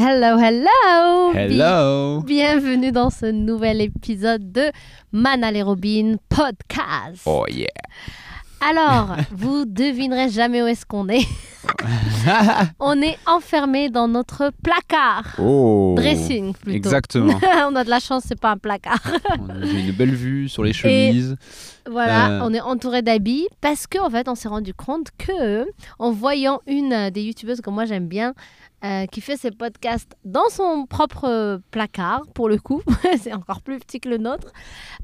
Hello, hello! Hello! Bienvenue dans ce nouvel épisode de Manal et Robin Podcast. Oh yeah! Alors, vous devinerez jamais où est-ce qu'on est. on est enfermé dans notre placard. Oh! Dressing plutôt. Exactement. on a de la chance, c'est pas un placard. J'ai une belle vue sur les chemises. Voilà, Euh. on est entouré d'habits parce qu'en fait, on s'est rendu compte que en voyant une des youtubeuses que moi j'aime bien, euh, qui fait ses podcasts dans son propre euh, placard, pour le coup, c'est encore plus petit que le nôtre.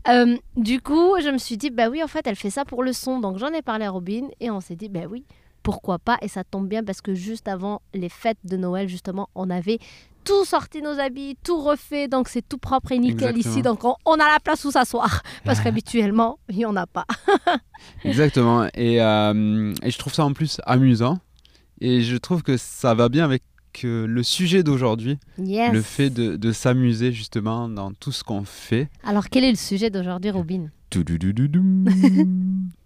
Euh, du coup, je me suis dit, bah oui, en fait, elle fait ça pour le son. Donc j'en ai parlé à Robin et on s'est dit, bah oui, pourquoi pas? Et ça tombe bien parce que juste avant les fêtes de Noël, justement, on avait tout sorti nos habits, tout refait, donc c'est tout propre et nickel Exactement. ici. Donc on, on a la place où s'asseoir parce qu'habituellement, il n'y en a pas. Exactement. Et, euh, et je trouve ça en plus amusant. Et je trouve que ça va bien avec euh, le sujet d'aujourd'hui. Yes. Le fait de, de s'amuser justement dans tout ce qu'on fait. Alors, quel est le sujet d'aujourd'hui, Robin?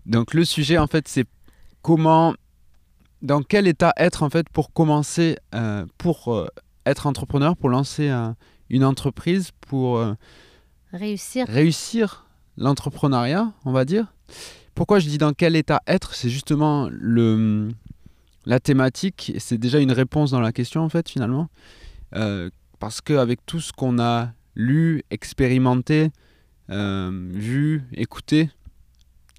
Donc le sujet en fait c'est comment, dans quel état être en fait pour commencer, euh, pour euh, être entrepreneur, pour lancer un- une entreprise, pour euh, Réussir. réussir l'entrepreneuriat, on va dire. Pourquoi je dis dans quel état être C'est justement le, la thématique, c'est déjà une réponse dans la question en fait finalement. Euh, parce qu'avec tout ce qu'on a lu, expérimenté, euh, vu, écouté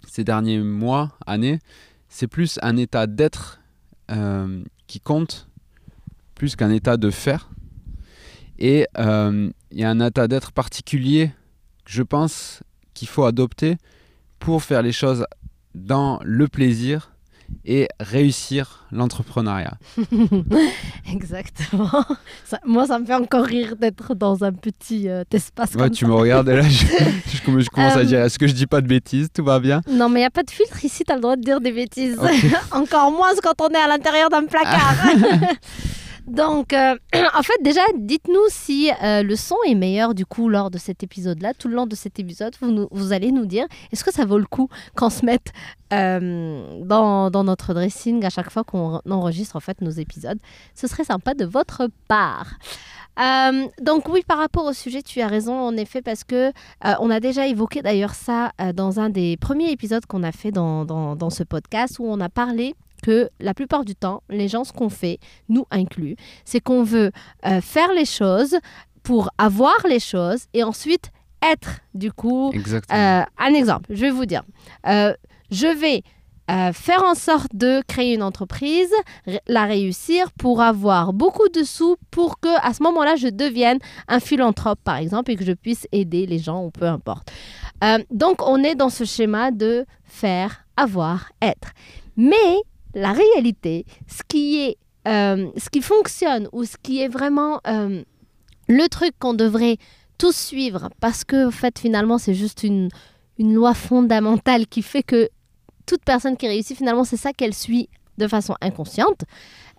ces derniers mois, années, c'est plus un état d'être euh, qui compte, plus qu'un état de faire. Et il y a un état d'être particulier je pense qu'il faut adopter pour faire les choses dans le plaisir et réussir l'entrepreneuriat. Exactement. Ça- moi, ça me fait encore rire d'être dans un petit euh, espace Ouais, comme tu ça. me regardes et là, je, je commence je commence Euh, à dire est-ce que je dis pas de bêtises? Tout va bien? Non, mais il n'y a pas de filtre ici, tu as le droit de dire des bêtises. Encore moins quand on est à l'intérieur d'un placard. Donc, euh, en fait, déjà, dites-nous si euh, le son est meilleur du coup lors de cet épisode-là. Tout le long de cet épisode, vous, allez nous dire est-ce que ça vaut le coup qu'on se mette euh, dans, notre dressing à chaque fois qu'on enregistre en fait nos épisodes? Ce serait sympa de votre part. Donc oui, par rapport au sujet, tu as raison en effet parce que on a déjà évoqué d'ailleurs ça dans un des premiers épisodes qu'on a fait dans ce podcast où on a parlé que la plupart du temps, les gens, ce qu'on fait, nous inclus, c'est qu'on veut euh, faire les choses pour avoir les choses et ensuite être du coup euh, un exemple, je vais vous dire. Euh, je vais euh, faire en sorte de créer une entreprise, la réussir pour avoir beaucoup de sous pour que à ce moment-là je devienne un philanthrope par exemple et que je puisse aider les gens ou peu importe. Euh, donc on est dans ce schéma de faire, avoir, être. Mais la réalité, ce qui est, euh, ce qui fonctionne ou ce qui est vraiment euh, le truc qu'on devrait tous suivre parce que en fait finalement c'est juste une, loi fondamentale qui fait que toute personne qui réussit finalement c'est ça qu'elle suit de façon inconsciente.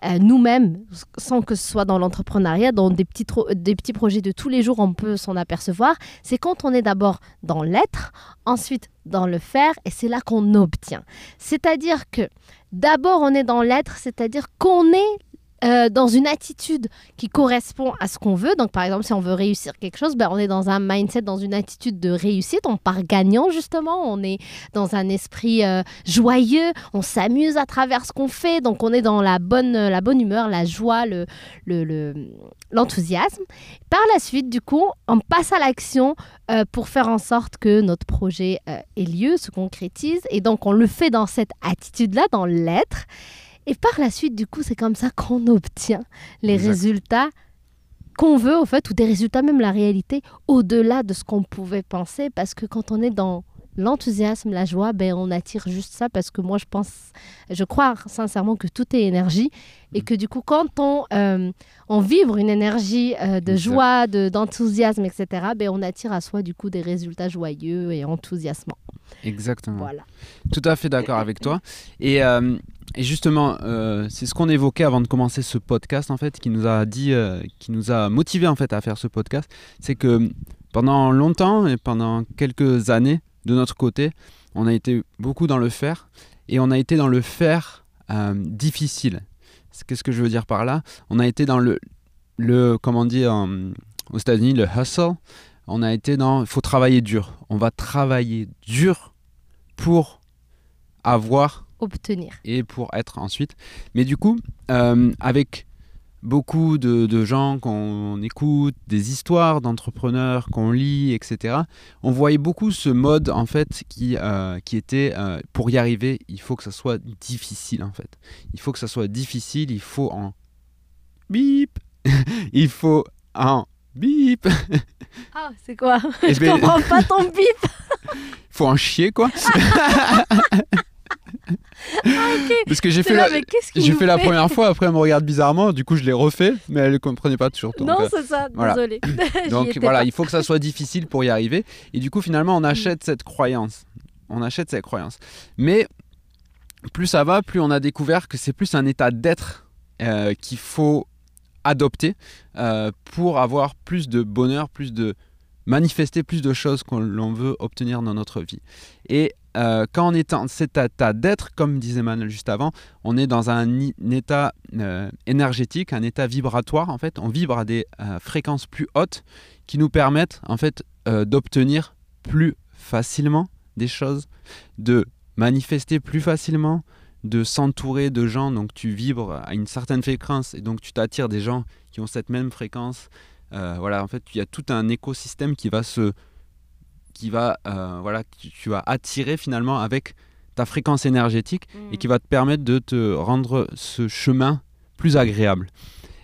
Euh, Nous-mêmes, sans que ce soit dans l'entrepreneuriat, dans des petits, des petits projets de tous les jours, on peut s'en apercevoir. C'est quand on est d'abord dans l'être, ensuite dans le faire, et c'est là qu'on obtient. C'est-à-dire que d'abord on est dans l'être, c'est-à-dire qu'on est euh, dans une attitude qui correspond à ce qu'on veut. Donc, par exemple, si on veut réussir quelque chose, ben, on est dans un mindset, dans une attitude de réussite. On part gagnant, justement. On est dans un esprit euh, joyeux. On s'amuse à travers ce qu'on fait. Donc, on est dans la bonne, la bonne humeur, la joie, le, le, le- l'enthousiasme. Par la suite, du coup, on passe à l'action euh, pour faire en sorte que notre projet euh, ait lieu, se concrétise. Et donc, on le fait dans cette attitude-là, dans l'être. Et par la suite, du coup, c'est comme ça qu'on obtient les Exact. résultats qu'on veut, au fait, ou des résultats, même la réalité, au-delà de ce qu'on pouvait penser. Parce que quand on est dans l'enthousiasme, la joie, ben, on attire juste ça. Parce que moi, je pense, je crois sincèrement que tout est énergie. Et que du coup, quand on, euh, on vibre une énergie euh, de joie, de, d'enthousiasme, etc., ben, on attire à soi, du coup, des résultats joyeux et enthousiasmants. Exactement. Voilà. Tout à fait d'accord avec toi. Et, euh, et justement, euh, c'est ce qu'on évoquait avant de commencer ce podcast, en fait, qui nous a dit, qui nous a motivé en fait à faire ce podcast, c'est que pendant longtemps et pendant quelques années, de notre côté, on a été beaucoup dans le faire et on a été dans le faire euh, difficile. Qu'est-ce que je veux dire par là? On a été dans le le, comment dire, euh, aux États-Unis, le hustle, on a été dans, il faut travailler dur. On va travailler dur pour avoir Obtenir. et pour être ensuite. Mais du coup, euh, avec beaucoup de, de gens qu'on écoute, des histoires d'entrepreneurs qu'on lit, etc., on voyait beaucoup ce mode en fait qui, euh, qui était euh, pour y arriver, il faut que ça soit difficile en fait. Il faut que ça soit difficile, il faut en bip, il faut en bip, Ah, c'est quoi? Et Je ben- comprends pas ton bip. il faut en chier quoi. Parce que j'ai fait là, la, J'ai fait première fois, après elle me regarde bizarrement, du coup je l'ai refait, mais elle ne comprenait pas toujours. Non, euh, c'est ça, voilà. désolé. Donc voilà, pas. il faut que ça soit difficile pour y arriver. Et du coup finalement on achète cette croyance. On achète cette croyance. Mais plus ça va, plus on a découvert que c'est plus un état d'être euh, qu'il faut adopter euh, pour avoir plus de bonheur, plus de manifester plus de choses qu'on l'on veut obtenir dans notre vie. Et euh, quand on est en cet état d'être, comme disait Manuel juste avant, on est dans un, état euh, énergétique, un état vibratoire en fait. On vibre à des euh, fréquences plus hautes qui nous permettent en fait d'obtenir plus facilement des choses, de manifester plus facilement, de s'entourer de gens. Donc tu vibres à une certaine fréquence et donc tu t'attires des gens qui ont cette même fréquence. Voilà, en fait, il y a tout un écosystème qui va se qui va euh, voilà que tu, vas attirer finalement avec ta fréquence énergétique et qui va te permettre de te rendre ce chemin plus agréable.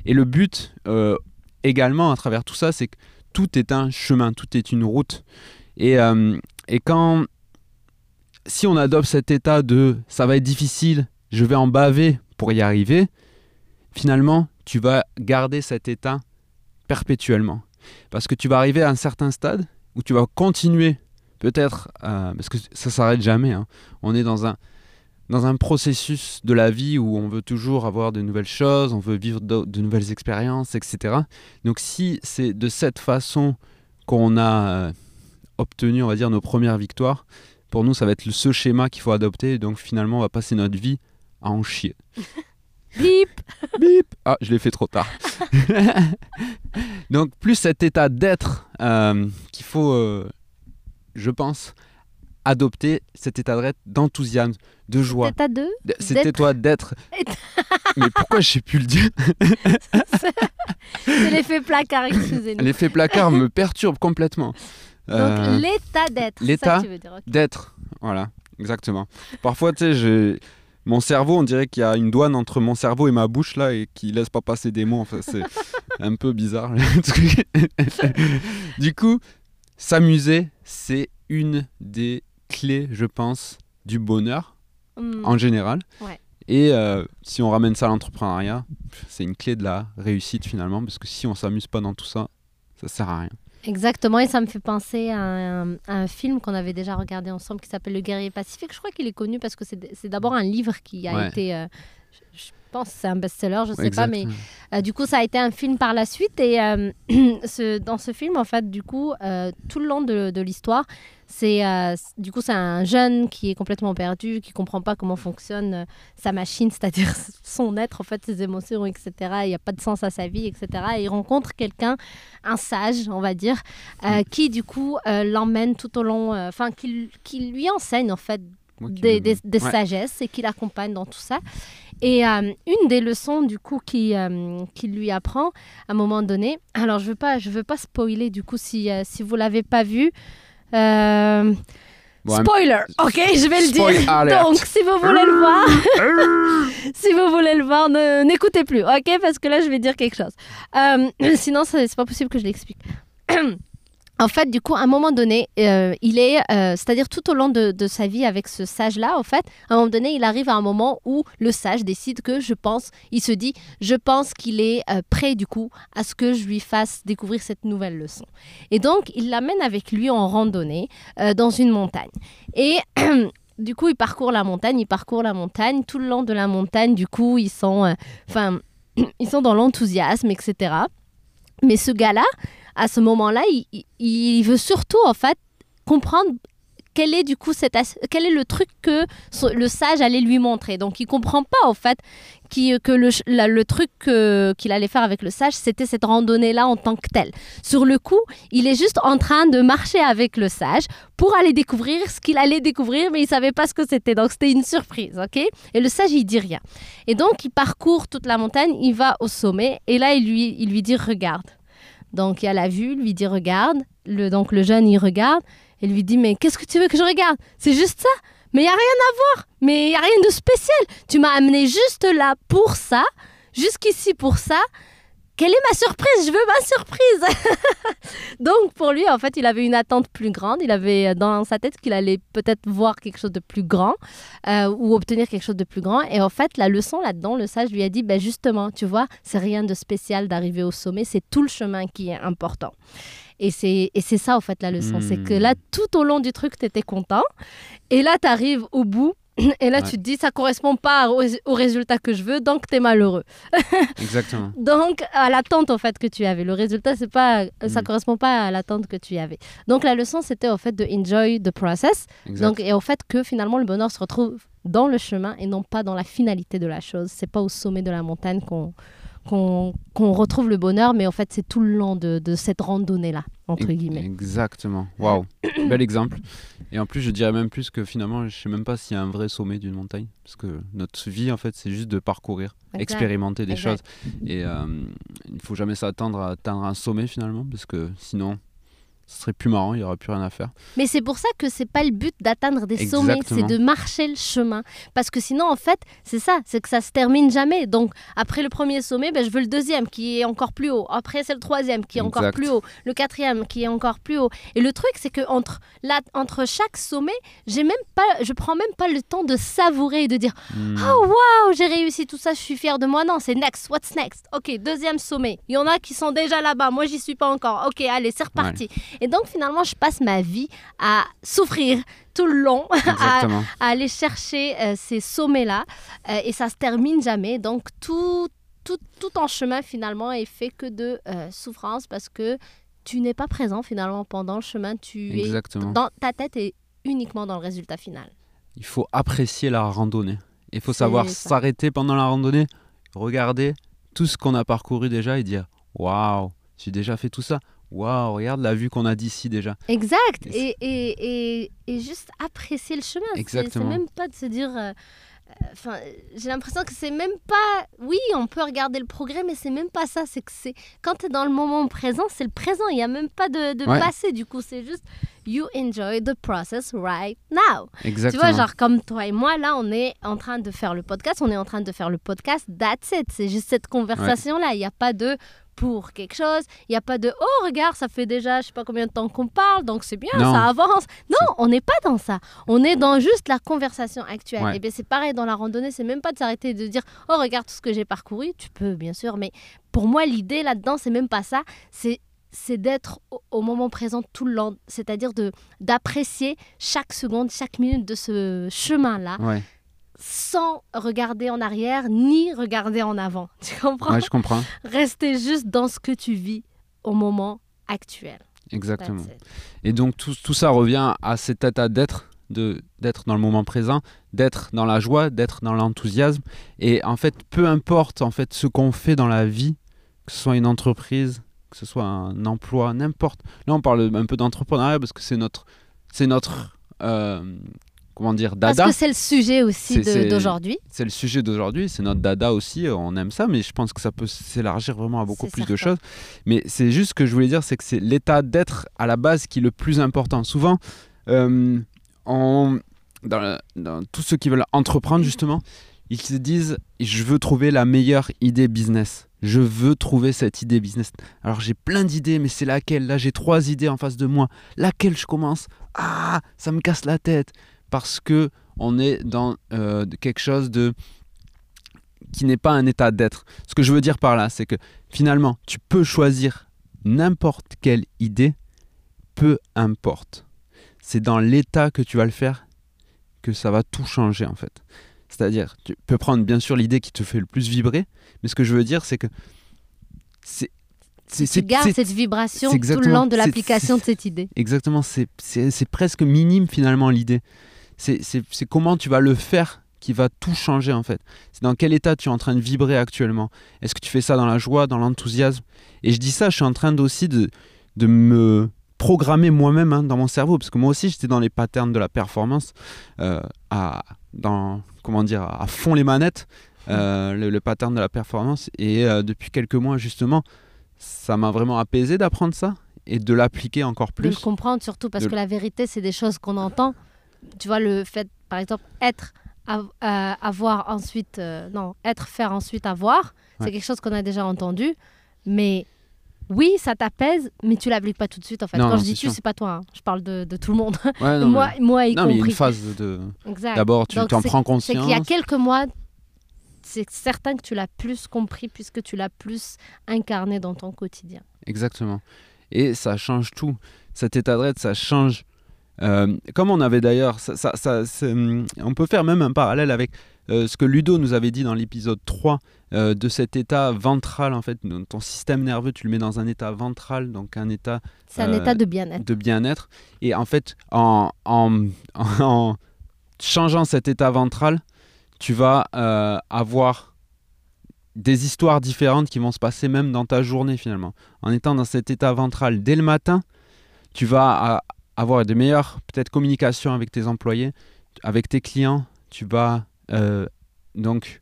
Et le but euh, également à travers tout ça, c'est que tout est un chemin, tout est une route. Et, euh, et quand, si on adopte cet état de ça va être difficile, je vais en baver pour y arriver, finalement, tu vas garder cet état perpétuellement. Parce que tu vas arriver à un certain stade où tu vas continuer, peut-être, parce que ça s'arrête jamais. hein. On est dans un, processus de la vie où on veut toujours avoir de nouvelles choses, on veut vivre de, nouvelles expériences, etc. Donc si c'est de cette façon qu'on a euh, obtenu, on va dire, nos premières victoires, pour nous, ça va être le- ce schéma qu'il faut adopter. Donc finalement, on va passer notre vie à en chier. Bip Bip Ah, je l'ai fait trop tard. Donc, plus cet état d'être euh, qu'il faut, euh, je pense, adopter, cet état d'être d'enthousiasme, de joie. T'es à deux D- C'était d'être. toi d'être. Être. Mais pourquoi je sais plus le dire? C'est l'effet placard, excusez-nous. L'effet placard me perturbe complètement. Donc, Euh, l'état d'être. l'état d'être. Voilà, exactement. Parfois, tu sais, j'ai- mon cerveau, on dirait qu'il y a une douane entre mon cerveau et ma bouche là et qui laisse pas passer des mots. Enfin, c'est un peu bizarre. du coup, s'amuser, c'est une des clés, je pense, du bonheur Hmm. en général. Ouais. Et euh, si on ramène ça à l'entrepreneuriat, c'est une clé de la réussite finalement, parce que si on s'amuse pas dans tout ça, ça sert à rien. Exactement, et ça me fait penser à un, à un film qu'on avait déjà regardé ensemble qui s'appelle Le guerrier pacifique. Je crois qu'il est connu parce que c'est d'abord un livre qui a Ouais. été. euh, je, pense que c'est un best-seller, je sais Exact. pas, mais euh, du coup, ça a été un film par la suite. Et euh, ce- dans ce film, en fait, du coup, euh, tout le long de, de l'histoire, c'est du coup c'est un jeune qui est complètement perdu, qui comprend pas comment fonctionne sa machine, c'est-à-dire son être, en fait, ses émotions, etc. Il n'y a pas de sens à sa vie, etc. Et il rencontre quelqu'un, un sage, on va dire, qui du coup l'emmène tout au long, enfin qui, qui lui enseigne en fait Moi des, des- des Ouais. sagesses et qui l'accompagne dans tout ça. Et euh, une des leçons du coup qui, euh, qui lui apprend à un moment donné, alors je veux pas, je veux pas spoiler du coup si, euh, si vous l'avez pas vu. Bon, spoiler, ok, je vais le dire. alert. Donc si vous voulez le voir, si vous voulez le voir, ne- n'écoutez plus, ok, parce que là je vais dire quelque chose. Sinon c'est pas possible que je l'explique. En fait, du coup, à un moment donné, euh, il est, euh, c'est-à-dire tout au long de, sa vie avec ce sage-là, en fait, à un moment donné, il arrive à un moment où le sage décide que je pense, il se dit, je pense qu'il est euh, prêt, du coup, à ce que je lui fasse découvrir cette nouvelle leçon. Et donc, il l'amène avec lui en randonnée dans une montagne. Et du coup, il parcourt la montagne, il parcourt la montagne. Tout le long de la montagne, du coup, ils sont, enfin, ils sont dans l'enthousiasme, etc. Mais ce gars-là, à ce moment-là, il, veut surtout, en fait, comprendre quel est du coup quel est le truc que le sage allait lui montrer. Donc il comprend pas en fait qui, que le, le truc qu'il allait faire avec le sage, c'était cette randonnée-là en tant que telle. Sur le coup, il est juste en train de marcher avec le sage pour aller découvrir ce qu'il allait découvrir, mais il savait pas ce que c'était. Donc c'était une surprise, ok? Et le sage, il dit rien. Et donc il parcourt toute la montagne, il va au sommet, et là il lui, il lui dit regarde. Donc il y a la vue, lui dit regarde. Le, donc le jeune, il regarde et lui dit mais qu'est-ce que tu veux que je regarde? C'est juste ça? Mais il y a rien à voir. Mais il y a rien de spécial. Tu m'as amené juste là pour ça, jusqu'ici pour ça. Quelle est ma surprise? Je veux ma surprise. Donc pour lui, en fait, il avait une attente plus grande. Il avait euh, dans sa tête qu'il allait peut-être voir quelque chose de plus grand euh, ou obtenir quelque chose de plus grand. Et en fait, la leçon là-dedans, le sage lui a dit, ben justement, tu vois, c'est rien de spécial d'arriver au sommet, c'est tout le chemin qui est important. Et c'est, et c'est ça, en fait, la leçon. C'est que Hmm. là, tout au long du truc, tu étais content. Et là, tu arrives au bout. Et là, Ouais. tu te dis, ça correspond pas au, au résultat que je veux, donc tu es malheureux. Exactement. Donc, à l'attente, en fait, que tu avais. Le résultat, c'est pas, ça Mm. correspond pas à l'attente que tu avais. Donc, la leçon, c'était, au fait, de enjoy the process. Exact. Donc, et au fait que finalement, le bonheur se retrouve dans le chemin et non pas dans la finalité de la chose. C'est pas au sommet de la montagne qu'on qu'on retrouve le bonheur, mais en fait, c'est tout le long de, de cette randonnée-là, entre guillemets. Exactement. Waouh. Bel exemple. Et en plus, je dirais même plus que finalement, je sais même pas s'il y a un vrai sommet d'une montagne. Parce que notre vie, en fait, c'est juste de parcourir, Exact. expérimenter des Exact. choses. Et euh, il ne faut jamais s'attendre à atteindre un sommet finalement. Parce que sinon, ce serait plus marrant, il n'y aura plus rien à faire. Mais c'est pour ça que c'est pas le but d'atteindre des sommets, c'est de marcher le chemin. Parce que sinon, en fait, c'est ça, c'est que ça se termine jamais. Donc, après le premier sommet, ben, je veux le deuxième qui est encore plus haut. Après, c'est le troisième qui est encore plus haut. Le quatrième qui est encore plus haut. Et le truc, c'est que entre, là, entre chaque sommet, j'ai même pas, je prends même pas le temps de savourer et de dire Hmm. Oh waouh, j'ai réussi tout ça, je suis fière de moi. Non, c'est next, what's next? Ok, deuxième sommet. Il y en a qui sont déjà là-bas, moi j'y suis pas encore. Ok, allez, c'est reparti. Et donc finalement, je passe ma vie à souffrir tout le long, à, aller chercher euh, ces sommets-là. euh, et ça se termine jamais. Donc tout, tout, tout en chemin finalement est fait que de euh, souffrance parce que tu n'es pas présent finalement pendant le chemin. Tu Exactement. es dans ta tête est uniquement dans le résultat final. Il faut apprécier la randonnée. Il faut savoir s'arrêter pendant la randonnée, regarder tout ce qu'on a parcouru déjà et dire Waouh, j'ai déjà fait tout ça. Waouh, regarde la vue qu'on a d'ici déjà. Exact. Et Et, et, juste apprécier le chemin. C'est- C'est Exactement. même pas de se dire. euh, euh, Enfin, j'ai l'impression que c'est même pas. Oui, on peut regarder le progrès, mais c'est même pas ça. C'est que c'est quand tu es dans le moment présent, c'est le présent. Il y a même pas de, de Ouais. passé. Du coup, c'est juste you enjoy the process right now. Exactement. Tu vois, genre comme toi et moi, là, on est en train de faire le podcast. On est en train de faire le podcast. That's it. C'est juste cette conversation-là. Il n'y a pas de pour quelque chose. Il n'y a pas de oh, regarde, ça fait déjà je sais pas combien de temps qu'on parle, donc c'est bien, Non. ça avance. Non, on n'est pas dans ça. On est dans juste la conversation actuelle. Ouais. Et bien, c'est pareil dans la randonnée. C'est même pas de s'arrêter et de dire oh, regarde tout ce que j'ai parcouru. Tu peux, bien sûr. Mais pour moi, l'idée là-dedans, c'est même pas ça. C'est c'est d'être au, au moment présent tout le long, c'est-à-dire de d'apprécier chaque seconde, chaque minute de ce chemin-là, Ouais, sans regarder en arrière ni regarder en avant. Tu comprends? Ouais, je comprends. Rester juste dans ce que tu vis au moment actuel. Exactement. Et donc tout, tout ça revient à cet état d'être, de d'être dans le moment présent, d'être dans la joie, d'être dans l'enthousiasme. Et en fait, peu importe en fait ce qu'on fait dans la vie, que ce soit une entreprise, que ce soit un emploi, n'importe. Là, on parle un peu d'entrepreneuriat parce que c'est notre, c'est notre, euh, comment dire, Parce dada. que c'est le sujet aussi d'aujourd'hui. C'est le sujet d'aujourd'hui, c'est notre dada aussi, euh, on aime ça, mais je pense que ça peut s'élargir vraiment à beaucoup plus de choses. Mais c'est juste ce que je voulais dire, c'est que c'est l'état d'être à la base qui est le plus important. Souvent, euh, on- dans, dans tous ceux qui veulent entreprendre, justement, ils se disent Je veux trouver la meilleure idée business. Je veux trouver cette idée business. Alors j'ai plein d'idées, mais c'est laquelle? Là, j'ai trois idées en face de moi. Laquelle je commence? Ah, ça me casse la tête. Parce que on est dans euh, quelque chose de qui n'est pas un état d'être. Ce que je veux dire par là, c'est que finalement, tu peux choisir n'importe quelle idée, peu importe. C'est dans l'état que tu vas le faire que ça va tout changer en fait. C'est-à-dire, tu peux prendre bien sûr l'idée qui te fait le plus vibrer, mais ce que je veux dire, c'est que c'est Tu gardes cette vibration tout le long de l'application de cette idée. Exactement, c'est presque minime finalement l'idée. C'est comment tu vas le faire qui va tout changer en fait. C'est dans quel état tu es en train de vibrer actuellement. Est-ce que tu fais ça dans la joie, dans l'enthousiasme? Et je dis ça, je suis en train aussi de, de me programmer moi-même hein, dans mon cerveau, parce que moi aussi j'étais dans les patterns de la performance, euh, à, dans, comment dire, à fond les manettes, euh, le, le pattern de la performance. Et euh, depuis quelques mois justement, ça m'a vraiment apaisé d'apprendre ça et de l'appliquer encore De le plus. comprendre surtout parce De- que la vérité, c'est des choses qu'on entend. Tu vois, le fait, par exemple, être, euh, avoir ensuite, euh, non, être, faire ensuite, avoir, c'est quelque chose qu'on a déjà entendu. Mais oui, ça t'apaise, mais tu l'appliques pas tout de suite en fait. Non, Quand non, je dis c'est tu, c'est pas toi. hein. Je parle de, de tout le monde. Ouais, non, moi, mais- moi y non, mais il y a une phase de. D'abord, tu t'en c'est- prends C'est conscience. qu'il y a quelques mois, c'est certain que tu l'as plus compris puisque tu l'as plus incarné dans ton quotidien. Exactement. Et ça change tout. Cet état de ça change. Euh, comme on avait d'ailleurs, ça, ça- ça- c'est, hum, on peut faire même un parallèle avec euh, ce que Ludo nous avait dit dans l'épisode 3 euh, de cet état ventral. En fait, ton système nerveux, tu le mets dans un état ventral, donc un état C'est un état de bien-être. de bien-être. Et en fait, en, en, en changeant cet état ventral, tu vas avoir des histoires différentes qui vont se passer même dans ta journée finalement. En étant dans cet état ventral dès le matin, tu vas avoir de meilleures peut-être communications avec tes employés, avec tes clients. Tu vas euh, donc,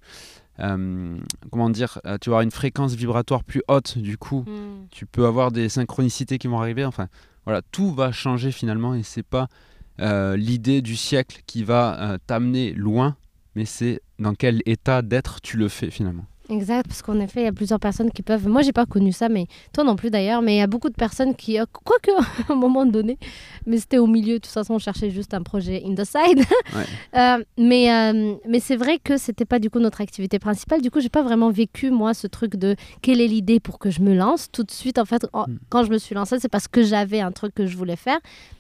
euh, comment dire, euh, tu vas avoir une fréquence vibratoire plus haute du coup Hmm. tu peux avoir des synchronicités qui vont arriver. Enfin, voilà, tout va changer finalement et c'est pas euh, l'idée du siècle qui va euh, t'amener loin, mais c'est dans quel état d'être tu le fais finalement. Exact, parce qu'en effet, il y a plusieurs personnes qui peuvent. Moi, j'ai pas connu ça, mais toi non plus d'ailleurs. Mais il y a beaucoup de personnes qui, euh, quoique à un moment donné, mais c'était au milieu. De toute façon, on cherchait juste un projet in the side. Ouais. Euh, mais euh, mais c'est vrai que c'était pas du coup notre activité principale. Du coup, j'ai pas vraiment vécu moi ce truc de quelle est l'idée pour que je me lance tout de suite. En fait, en- Mm. quand je me suis lancée, c'est parce que j'avais un truc que je voulais faire.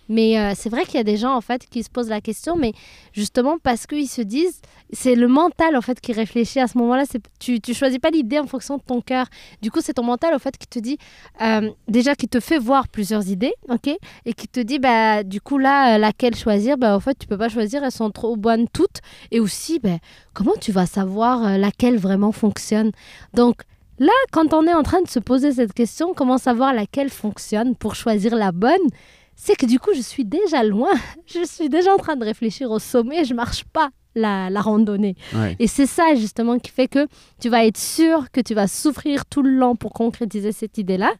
Mais euh, c'est vrai qu'il y a des gens en fait qui se posent la question, mais justement parce qu'ils se disent, c'est le mental en fait qui réfléchit à ce moment-là. Tu tu choisis pas l'idée en fonction de ton cœur. Du coup, c'est ton mental en fait qui te dit euh, déjà qui te fait voir plusieurs idées, ok, et qui te dit bah du coup là euh, laquelle choisir? Bah en fait tu peux pas choisir, elles sont trop bonnes toutes. Et aussi bah, comment tu vas savoir laquelle vraiment fonctionne? Donc Là, quand on est en train de se poser cette question, comment savoir laquelle fonctionne pour choisir la bonne c'est que du coup, je suis déjà loin. Je suis déjà en train de réfléchir au sommet. Je marche pas la, la randonnée. Ouais. Et c'est ça justement qui fait que tu vas être sûr que tu vas souffrir tout le long pour concrétiser cette idée-là.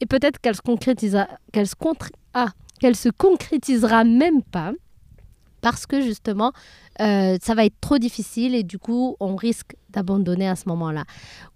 Et peut-être qu'elle se concrétisera, qu'elle se, ah, qu'elle se concrétisera même pas parce que justement, euh, ça va être trop difficile et du coup, on risque d'abandonner à ce moment-là.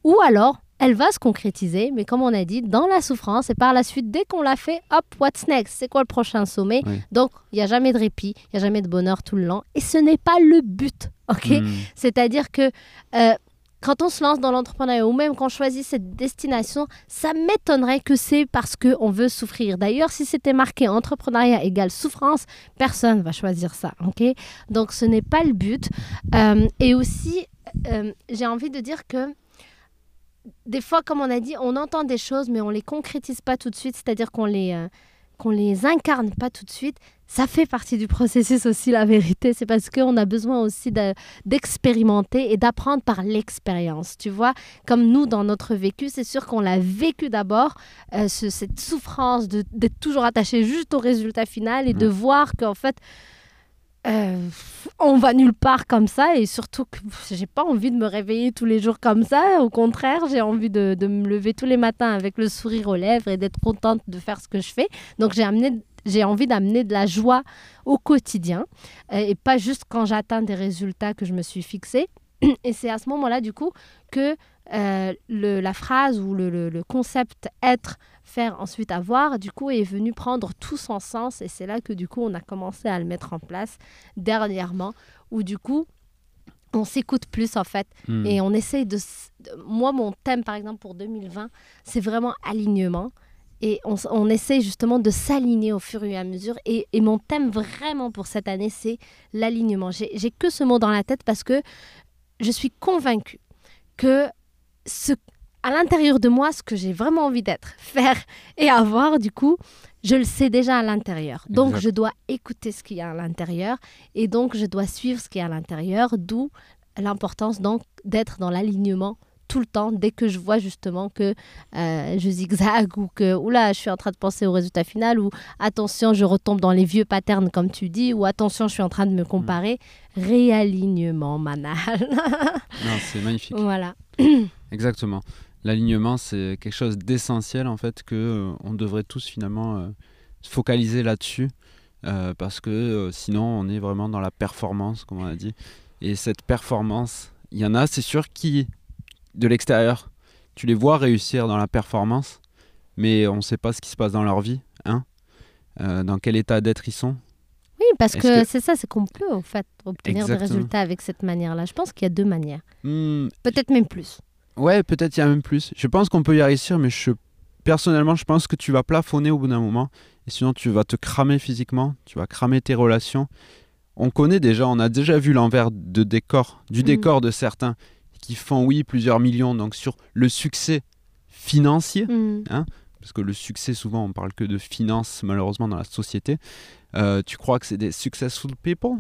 Ou alors, elle va se concrétiser, mais comme on a dit, dans la souffrance et par la suite, dès qu'on l'a fait, hop, what's next? C'est quoi le prochain sommet? Oui. Donc, il n'y a jamais de répit, il n'y a jamais de bonheur tout le long. Et ce n'est pas le but, ok? Mm. c'est-à-dire que euh, quand on se lance dans l'entrepreneuriat ou même quand on choisit cette destination, ça m'étonnerait que c'est parce qu'on veut souffrir. D'ailleurs, si c'était marqué entrepreneuriat égale souffrance, personne va choisir ça. ok? Donc ce n'est pas le but. Euh, et aussi, euh, j'ai envie de dire que des fois, comme on a dit, on entend des choses, mais on les concrétise pas tout de suite, c'est-à-dire qu'on les, euh, qu'on les incarne pas tout de suite. Ça fait partie du processus aussi, la vérité. C'est parce qu'on a besoin aussi de, d'expérimenter et d'apprendre par l'expérience. Tu vois, comme nous, dans notre vécu, c'est sûr qu'on l'a vécu d'abord, euh, ce- cette souffrance d'être toujours attaché juste au résultat final et de voir qu'en fait, euh, on va nulle part comme ça et surtout que j'ai pas envie de me réveiller tous les jours comme ça. Au contraire, j'ai envie de, de me lever tous les matins avec le sourire aux lèvres et d'être contente de faire ce que je fais. Donc j'ai amené j'ai envie d'amener de la joie au quotidien euh, et pas juste quand j'atteins des résultats que je me suis fixé. Et c'est à ce moment-là, du coup, que euh, le- la phrase ou le, le- le concept être, faire, ensuite avoir, du coup, est venu prendre tout son sens. Et c'est là que, du coup, on a commencé à le mettre en place dernièrement, où, du coup, on s'écoute plus, en fait. Mm. Et on essaye de, Moi, mon thème, par exemple, pour 2020, c'est vraiment alignement. Et on, on essaye justement de s'aligner au fur et à mesure. Et, et mon thème vraiment pour cette année, c'est l'alignement. J'ai j'ai que ce mot dans la tête parce que je suis convaincue que ce, à l'intérieur de moi ce que j'ai vraiment envie d'être, faire et avoir, du coup, je le sais déjà à l'intérieur. Donc, Exact. je dois écouter ce qu'il y a à l'intérieur et donc je dois suivre ce qu'il y a à l'intérieur, d'où l'importance donc d'être dans l'alignement tout le temps dès que je vois justement que euh, je zigzague ou que oula je suis en train de penser au résultat final ou attention je retombe dans les vieux patterns comme tu dis ou attention je suis en train de me comparer réalignement manal Non, c'est magnifique. voilà Exactement. L'alignement, c'est quelque chose d'essentiel en fait que euh, on devrait tous finalement euh, se focaliser là-dessus euh, parce que euh, sinon on est vraiment dans la performance, comme on a dit. Et cette performance, il y en a, c'est sûr, qui de l'extérieur, tu les vois réussir dans la performance, mais on ne sait pas ce qui se passe dans leur vie, hein Euh, dans quel état d'être ils sont. oui parce que, que- c'est ça c'est qu'on peut en fait obtenir des résultats avec cette manière là je pense qu'il y a deux manières Hmm, peut-être même plus Ouais, peut-être il y a même plus. Je pense qu'on peut y réussir, mais je, personnellement, je pense que tu vas plafonner au bout d'un moment. Et sinon, tu vas te cramer physiquement, tu vas cramer tes relations. On connaît déjà, on a déjà vu l'envers de décor, du Mhm. décor de certains qui font, oui, plusieurs millions, donc sur le succès financier. Hmm. Parce que le succès, souvent, on parle que de finances, malheureusement, dans la société. Euh, tu crois que c'est des successful people.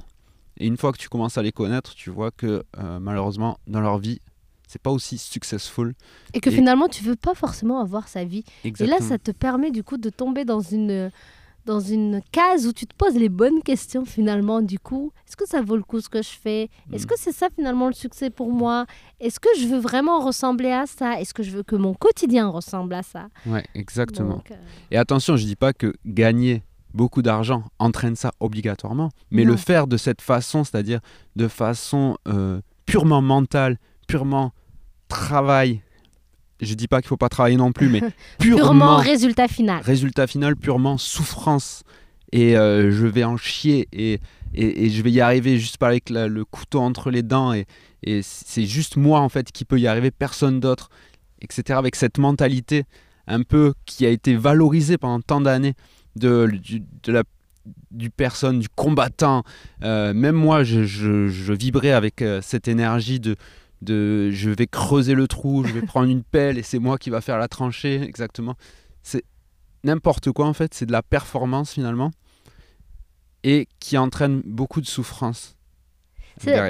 Et une fois que tu commences à les connaître, tu vois que, euh, malheureusement, dans leur vie, c'est pas aussi successful. et que Et- finalement tu veux pas forcément avoir sa vie Et là, ça te permet du coup de tomber dans une, dans une case où tu te poses les bonnes questions finalement. Du coup, est-ce que ça vaut le coup ce que je fais? Est-ce Mm. que c'est ça finalement le succès pour moi? Est-ce que je veux vraiment ressembler à ça? Est-ce que je veux que mon quotidien ressemble à ça? Ouais, exactement. Donc, euh, Et attention, je dis pas que gagner beaucoup d'argent entraîne ça obligatoirement, mais Non. le faire de cette façon, c'est-à-dire de façon euh, purement mentale, purement travail. Je dis pas qu'il faut pas travailler non plus, mais purement, purement résultat final. résultat final, purement souffrance. Et euh, je vais en chier et, et, et je vais y arriver juste pas avec la- le couteau entre les dents. Et, et c'est juste moi en fait qui peut y arriver, personne d'autre, etc. Avec cette mentalité un peu qui a été valorisée pendant tant d'années de, du, de la, du personne, du combattant. Euh, même moi, je, je, je vibrais avec euh, cette énergie de, de je vais creuser le trou, je vais prendre une pelle et c'est moi qui va faire la tranchée, exactement. C'est n'importe quoi en fait, c'est de la performance finalement et qui entraîne beaucoup de souffrance.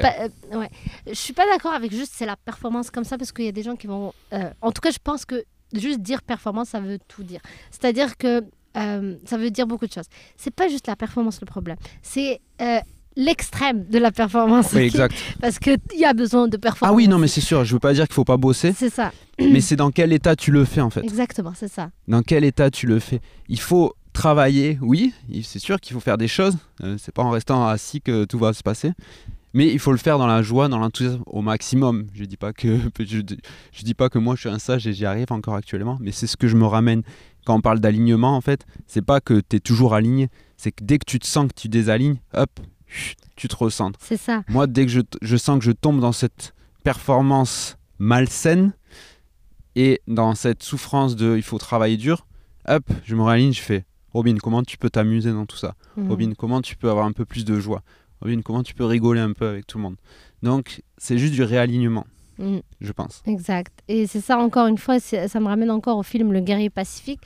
Pas- euh, ouais. Je suis pas d'accord avec juste c'est la performance comme ça parce qu'il y a des gens qui vont. euh, en tout cas, je pense que juste dire performance, ça veut tout dire. C'est-à-dire que euh, ça veut dire beaucoup de choses. C'est pas juste la performance le problème, c'est euh, l'extrême de la performance. Oui, exact. Parce qu'il y a besoin de performance. Ah oui, non, mais c'est sûr, je veux pas dire qu'il faut pas bosser, C'est ça, mais c'est dans quel état tu le fais en fait? exactement, c'est ça. Dans quel état tu le fais? Il faut travailler, oui, c'est sûr qu'il faut faire des choses, euh, c'est pas en restant assis que tout va se passer. Mais il faut le faire dans la joie, dans l'enthousiasme au maximum. Je dis pas que je, je dis pas que moi je suis un sage et j'y arrive encore actuellement, mais c'est ce que je me ramène quand on parle d'alignement en fait. C'est pas que tu es toujours aligné, c'est que dès que tu te sens que tu désalignes, hop, tu te recentres. C'est ça. Moi, dès que je, je sens que je tombe dans cette performance malsaine et dans cette souffrance de il faut travailler dur, hop, je me réaligne, je fais Robin, comment tu peux t'amuser dans tout ça? Mhm. Robin, comment tu peux avoir un peu plus de joie? Robin, comment tu peux rigoler un peu avec tout le monde? Donc, c'est juste du réalignement, Mhm. je pense. Exact. Et c'est ça, encore une fois, ça me ramène encore au film Le guerrier pacifique.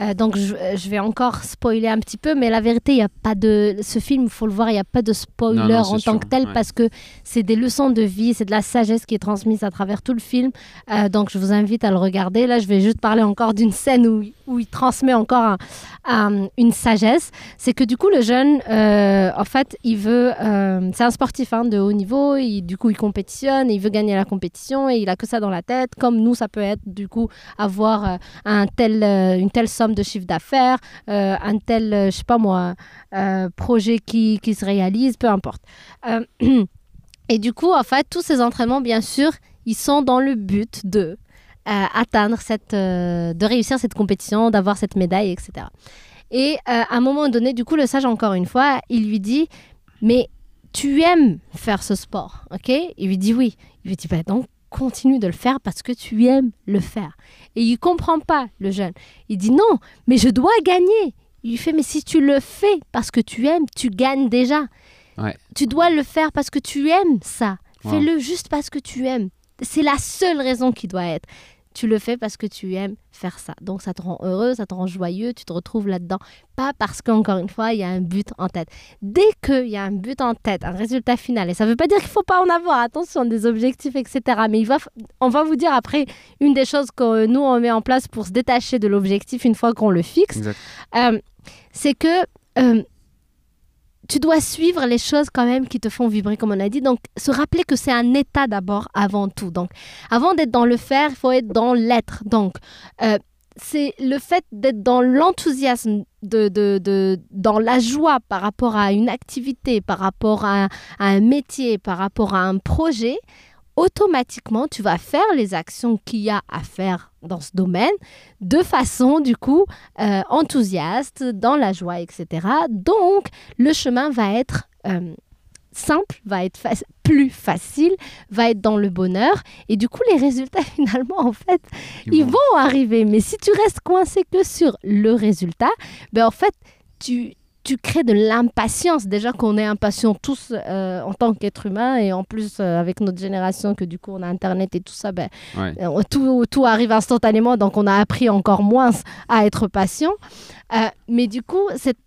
Euh, donc, je, je vais encore spoiler un petit peu, mais la vérité, il n'y a pas de. Ce film, il faut le voir, il n'y a pas de spoiler Non, non, c'est en tant que tel, ouais. parce que c'est des leçons de vie, c'est de la sagesse qui est transmise à travers tout le film. Euh, donc, je vous invite à le regarder. Là, je vais juste parler encore d'une scène où, où il transmet encore un- un- une sagesse. C'est que du coup, le jeune, euh, en fait, il veut. euh, c'est un sportif hein, de haut niveau, il, du coup, il compétitionne, il veut gagner la compétition, et il a que ça dans la tête. Comme nous, ça peut être, du coup, avoir euh, euh, une telle somme de chiffre d'affaires, euh, un tel, euh, je sais pas moi, euh, projet qui, se réalise, peu importe. Euh, et du coup, en fait, tous ces entraînements, bien sûr, ils sont dans le but de euh, atteindre cette, euh, de réussir cette compétition, d'avoir cette médaille, etc. Et euh, à un moment donné, du coup, le sage, encore une fois, il lui dit, mais tu aimes faire ce sport, ok? Il lui dit oui. Il lui dit, bah, donc continue de le faire parce que tu aimes le faire. Et il comprend pas, le jeune. Il dit non, mais je dois gagner. Il lui fait, mais si tu le fais parce que tu aimes, tu gagnes déjà. Ouais. Tu dois le faire parce que tu aimes ça. Wow. Fais-le juste parce que tu aimes. C'est la seule raison qui doit être. Tu le fais parce que tu aimes faire ça. Donc ça te rend heureux, ça te rend joyeux, tu te retrouves là-dedans. Pas parce qu'encore une fois, il y a un but en tête. Dès qu'il y a un but en tête, un résultat final, et ça ne veut pas dire qu'il ne faut pas en avoir, attention, des objectifs, etc. Mais il va, on va vous dire après une des choses que nous, on met en place pour se détacher de l'objectif une fois qu'on le fixe. Euh, c'est que... Euh, tu dois suivre les choses quand même qui te font vibrer, comme on a dit. Donc, se rappeler que c'est un état d'abord, avant tout. Donc, avant d'être dans le faire, il faut être dans l'être. Donc, euh, c'est le fait d'être dans l'enthousiasme, dans la joie par rapport à une activité, par rapport à un métier, par rapport à un projet automatiquement, tu vas faire les actions qu'il y a à faire dans ce domaine de façon, du coup, euh, enthousiaste, dans la joie, etc. Donc, le chemin va être euh, simple, va être plus facile, va être dans le bonheur. Et du coup, les résultats, finalement, en fait, ils, vont arriver. Mais si tu restes coincé que sur le résultat, ben, en fait, tu tu crées de l'impatience. Déjà qu'on est impatient tous euh, en tant qu'être humain et en plus euh, avec notre génération que du coup on a Internet et tout ça, ben, euh, tout, tout, arrive instantanément donc on a appris encore moins à être patient. mais du coup, cette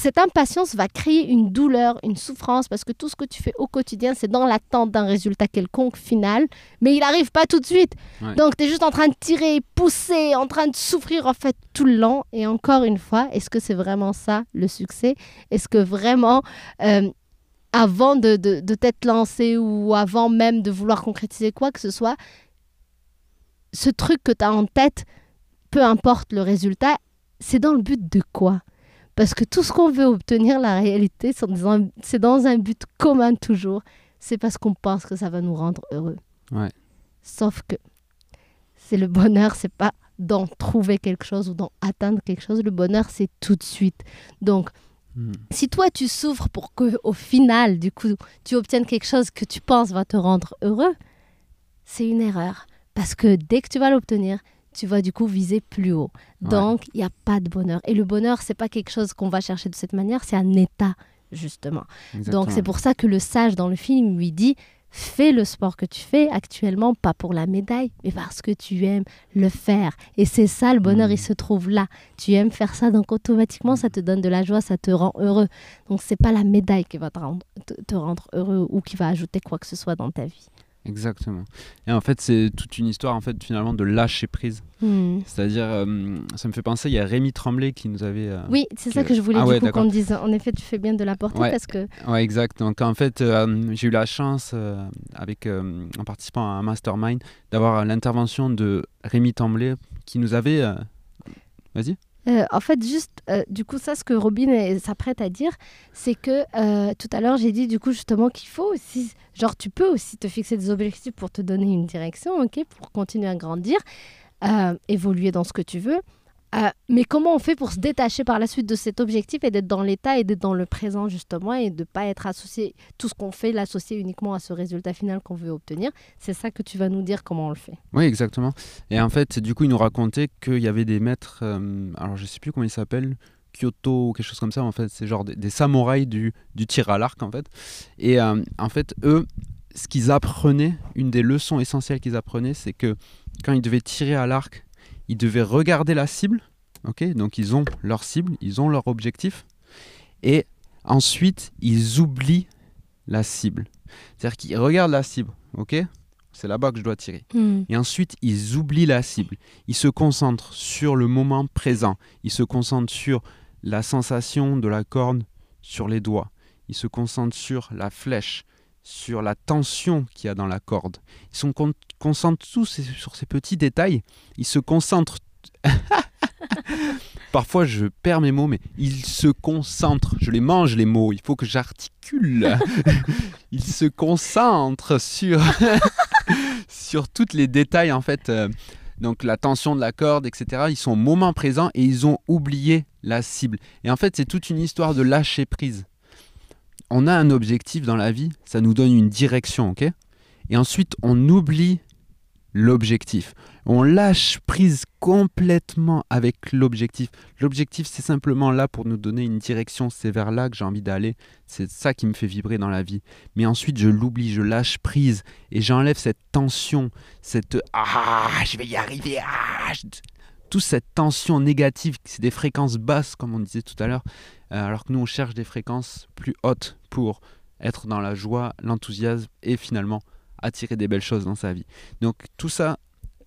cette impatience va créer une douleur, une souffrance, parce que tout ce que tu fais au quotidien, c'est dans l'attente d'un résultat quelconque final, mais il n'arrive pas tout de suite. Donc, tu es juste en train de tirer, pousser, en train de souffrir en fait tout le long. Et encore une fois, est-ce que c'est vraiment ça le succès? Est-ce que vraiment, euh, avant de, de, de t'être lancé ou avant même de vouloir concrétiser quoi que ce soit, ce truc que tu as en tête, peu importe le résultat, c'est dans le but de quoi? Parce que tout ce qu'on veut obtenir, la réalité, c'est dans un but commun toujours. C'est parce qu'on pense que ça va nous rendre heureux. Sauf que c'est le bonheur, c'est pas d'en trouver quelque chose ou d'en atteindre quelque chose. Le bonheur, c'est tout de suite. Donc, hmm. si toi, tu souffres pour que au final, du coup, tu obtiennes quelque chose que tu penses va te rendre heureux, c'est une erreur. Parce que dès que tu vas l'obtenir, tu vas du coup viser plus haut. Donc, il n'y a pas de bonheur. Et le bonheur, c'est pas quelque chose qu'on va chercher de cette manière, c'est un état, justement. Donc, c'est pour ça que le sage dans le film lui dit fais le sport que tu fais actuellement, pas pour la médaille, mais parce que tu aimes le faire. Et c'est ça, le bonheur, il hmm. se trouve là. Tu aimes faire ça, donc automatiquement, ça te donne de la joie, ça te rend heureux. Donc, c'est pas la médaille qui va te rendre, te rendre heureux ou qui va ajouter quoi que ce soit dans ta vie. Exactement. Et en fait, c'est toute une histoire en fait finalement de lâcher prise. Hmm. C'est-à-dire, euh, ça me fait penser, il y a Rémi Tremblay qui nous avait. Euh, oui, c'est ça que je voulais ah, qu'on dise. En effet, tu fais bien de l'apporter parce que. Ouais, exact. Donc en fait, euh, j'ai eu la chance, avec, en participant à un mastermind, d'avoir l'intervention de Rémi Tremblay qui nous avait. Vas-y. Euh, en fait, juste, euh, du coup, ça, ce que Robin s'apprête à dire, c'est que euh, tout à l'heure, j'ai dit, du coup, justement, qu'il faut aussi, genre, tu peux aussi te fixer des objectifs pour te donner une direction, ok, pour continuer à grandir, évoluer dans ce que tu veux. Euh, mais comment on fait pour se détacher par la suite de cet objectif et d'être dans l'état et d'être dans le présent justement et de ne pas être associé, tout ce qu'on fait, l'associer uniquement à ce résultat final qu'on veut obtenir? C'est ça que tu vas nous dire comment on le fait. Oui, exactement. Et en fait, du coup, il nous racontait qu'il y avait des maîtres, euh, alors je sais plus comment ils s'appellent, Kyoto ou quelque chose comme ça, en fait, c'est genre des, samouraïs du, du, tir à l'arc en fait. Et euh, en fait, eux, ce qu'ils apprenaient, une des leçons essentielles qu'ils apprenaient, c'est que quand ils devaient tirer à l'arc, ils devaient regarder la cible. ok? Donc ils ont leur cible, ils ont leur objectif. Et ensuite, ils oublient la cible. C'est-à-dire qu'ils regardent la cible. ok? C'est là-bas que je dois tirer. Hmm. Et ensuite, ils oublient la cible. Ils se concentrent sur le moment présent. Ils se concentrent sur la sensation de la corne sur les doigts. Ils se concentrent sur la flèche, sur la tension qu'il y a dans la corde. Ils se concentrent tous sur ces petits détails. Ils se concentrent. Parfois, je perds mes mots, mais ils se concentrent. Je les mange, les mots. Il faut que j'articule. ils se concentrent sur, sur tous les détails, en fait. Euh, donc, la tension de la corde, etc. Ils sont au moment présent et ils ont oublié la cible. Et en fait, c'est toute une histoire de lâcher prise on a un objectif dans la vie, ça nous donne une direction, ok? Et ensuite, on oublie l'objectif. On lâche prise complètement avec l'objectif. L'objectif, c'est simplement là pour nous donner une direction. C'est vers là que j'ai envie d'aller. C'est ça qui me fait vibrer dans la vie. Mais ensuite, je l'oublie, je lâche prise et j'enlève cette tension, cette ah, je vais y arriver. Ah, toute cette tension négative, c'est des fréquences basses, comme on disait tout à l'heure, euh, alors que nous, on cherche des fréquences plus hautes pour être dans la joie, l'enthousiasme et finalement attirer des belles choses dans sa vie. Donc tout ça,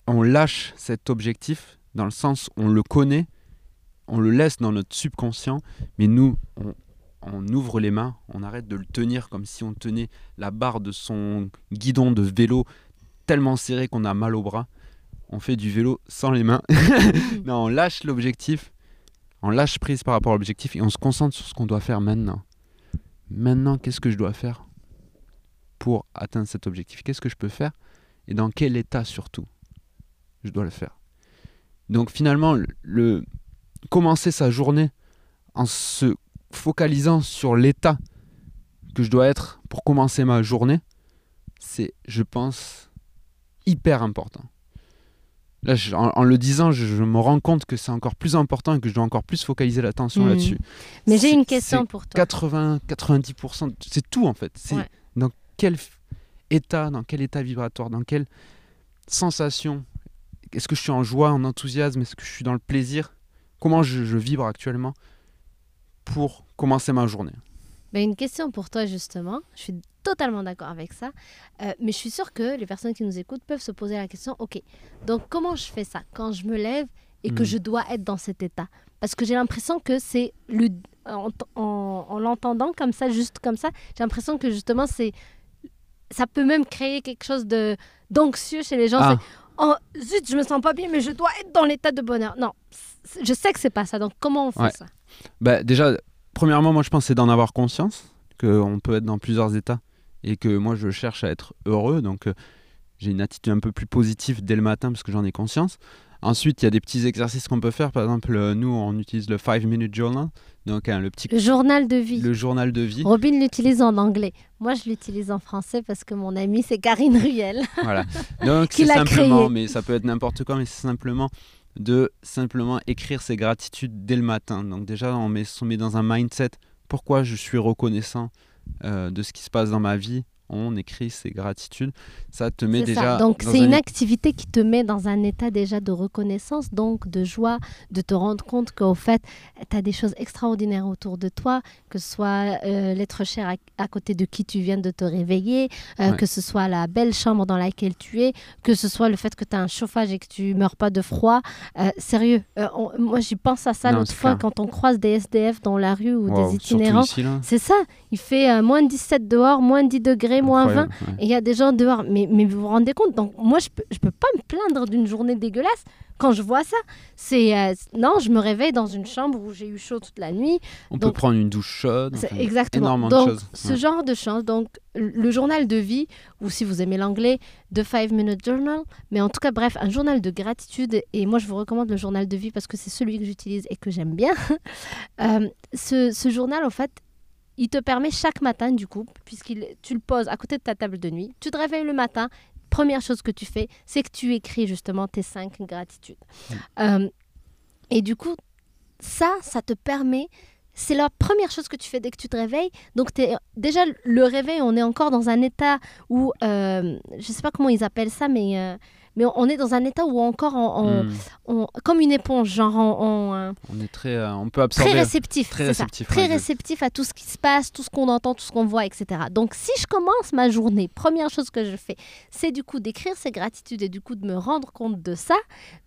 on lâche cet objectif dans le sens on le connaît, on le laisse dans notre subconscient, mais nous, on, ouvre les mains, on arrête de le tenir comme si on tenait la barre de son guidon de vélo tellement serré qu'on a mal au bras. On fait du vélo sans les mains. non, on lâche l'objectif, on lâche prise par rapport à l'objectif et on se concentre sur ce qu'on doit faire maintenant. Maintenant, qu'est-ce que je dois faire pour atteindre cet objectif? Qu'est-ce que je peux faire? Et dans quel état surtout je dois le faire? Donc finalement, le, commencer sa journée en se focalisant sur l'état que je dois être pour commencer ma journée, c'est, je pense, hyper important. Là, en, le disant, je, me rends compte que c'est encore plus important et que je dois encore plus focaliser l'attention hmm. là-dessus. Mais j'ai une question pour toi. 80, 90%, c'est tout en fait. C'est dans quel état, dans quel état vibratoire, dans quelle sensation. Est-ce que je suis en joie, en enthousiasme Est-ce que je suis dans le plaisir? Comment je, je vibre actuellement pour commencer ma journée? Ben, Une question pour toi justement. Je suis totalement d'accord avec ça. Euh, mais je suis sûre que les personnes qui nous écoutent peuvent se poser la question, ok, donc comment je fais ça quand je me lève et que hmm. je dois être dans cet état? Parce que j'ai l'impression que c'est le... En, en, l'entendant comme ça, juste comme ça, j'ai l'impression que justement c'est... Ça peut même créer quelque chose de d'anxieux chez les gens. Ah. Oh, zut, je me sens pas bien, mais je dois être dans l'état de bonheur. Non, je sais que c'est pas ça. Donc comment on fait ça? Bah, Déjà, premièrement, moi je pense c'est d'en avoir conscience qu'on peut être dans plusieurs états et que moi je cherche à être heureux. Donc euh, j'ai une attitude un peu plus positive dès le matin parce que j'en ai conscience. Ensuite, il y a des petits exercices qu'on peut faire. Par exemple, euh, nous, on utilise le 5 minute journal. Donc, hein, le petit le journal de vie. Le journal de vie. Robin l'utilise en anglais. Moi, je l'utilise en français parce que mon amie, c'est Karine Ruel. Voilà. Donc, c'est simplement, mais ça peut être n'importe quoi, mais c'est simplement de simplement écrire ses gratitudes dès le matin. Donc, déjà, on met, on met dans un mindset pourquoi je suis reconnaissant de ce qui se passe dans ma vie on écrit ses gratitudes, ça te met déjà. Donc c'est une activité qui te met dans un état déjà de reconnaissance, donc de joie, de te rendre compte qu'au fait, tu as des choses extraordinaires autour de toi, que ce soit euh, l'être cher à, côté de qui tu viens de te réveiller, euh, que ce soit la belle chambre dans laquelle tu es, que ce soit le fait que tu as un chauffage et que tu meurs pas de froid. Euh, sérieux, moi j'y pense à ça l'autre fois quand on croise des SDF dans la rue ou des itinérants. C'est ça, il fait moins 17 dehors, moins 10 degrés moins 20. Et il y a des gens dehors. Mais, mais vous vous rendez compte Donc, moi, je peux, je peux pas me plaindre d'une journée dégueulasse quand je vois ça. C'est euh, non, je me réveille dans une chambre où j'ai eu chaud toute la nuit. On peut prendre une douche chaude. exactement. donc, ce genre de chance. Donc, le journal de vie, ou si vous aimez l'anglais, The Five Minute Journal. Mais en tout cas, bref, un journal de gratitude. Et moi, je vous recommande le journal de vie parce que c'est celui que j'utilise et que j'aime bien. Euh, ce, ce journal, en fait, il te permet chaque matin, du coup, puisqu'il tu le poses à côté de ta table de nuit, tu te réveilles le matin, première chose que tu fais, c'est que tu écris justement tes cinq gratitudes. Euh, et du coup, ça, ça te permet, c'est la première chose que tu fais dès que tu te réveilles. Donc, es, déjà, le réveil, on est encore dans un état où, euh, je ne sais pas comment ils appellent ça, mais... Euh, mais on est dans un état où encore on, hmm. comme une éponge, genre on, on est très, euh, on peut absorber très réceptif, très réceptif, très réceptif à tout ce qui se passe, tout ce qu'on entend, tout ce qu'on voit, etc. Donc si je commence ma journée, première chose que je fais, c'est du coup d'écrire ces gratitudes et du coup de me rendre compte de ça.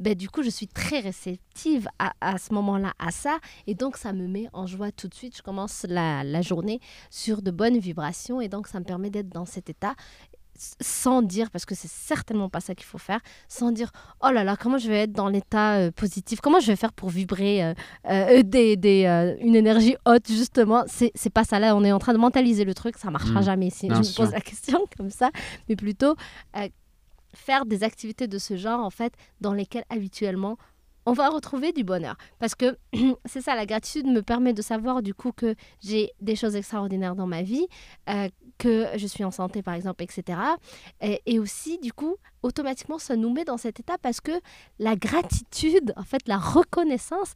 Ben du coup je suis très réceptive à, à ce moment-là à ça et donc ça me met en joie tout de suite. Je commence la, la journée sur de bonnes vibrations et donc ça me permet d'être dans cet état sans dire, parce que c'est certainement pas ça qu'il faut faire, sans dire oh là là, comment je vais être dans l'état euh, positif, comment je vais faire pour vibrer euh, euh, des, des une énergie haute, justement. C'est pas ça là, on est en train de mentaliser le truc, ça marchera mmh. jamais si je me pose la question comme ça, mais plutôt faire des activités de ce genre, en fait, dans lesquelles habituellement on va retrouver du bonheur. Parce que c'est ça, la gratitude me permet de savoir du coup que j'ai des choses extraordinaires dans ma vie, euh, que je suis en santé par exemple, etc. Et, et, aussi, du coup, automatiquement, ça nous met dans cet état parce que la gratitude, en fait, la reconnaissance,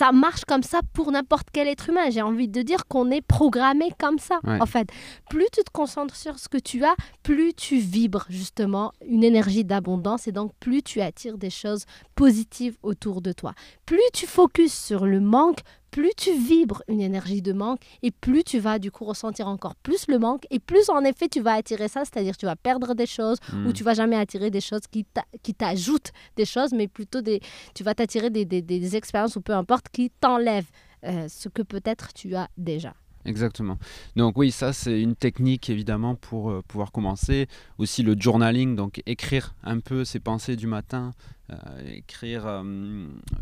ça marche comme ça pour n'importe quel être humain. J'ai envie de dire qu'on est programmé comme ça. En fait, plus tu te concentres sur ce que tu as, plus tu vibres justement une énergie d'abondance et donc plus tu attires des choses positives autour de toi. Plus tu focuses sur le manque, plus tu vibres une énergie de manque et plus tu vas du coup ressentir encore plus le manque et plus en effet tu vas attirer ça, c'est-à-dire tu vas perdre des choses ou hmm. tu vas jamais attirer des choses qui t'ajoutent des choses, mais plutôt des, tu vas t'attirer des, des, des, expériences ou peu importe qui t'enlèvent euh, ce que peut-être tu as déjà. Exactement. Donc oui, ça c'est une technique évidemment pour euh, pouvoir commencer. Aussi le journaling, donc écrire un peu ses pensées du matin, euh, écrire,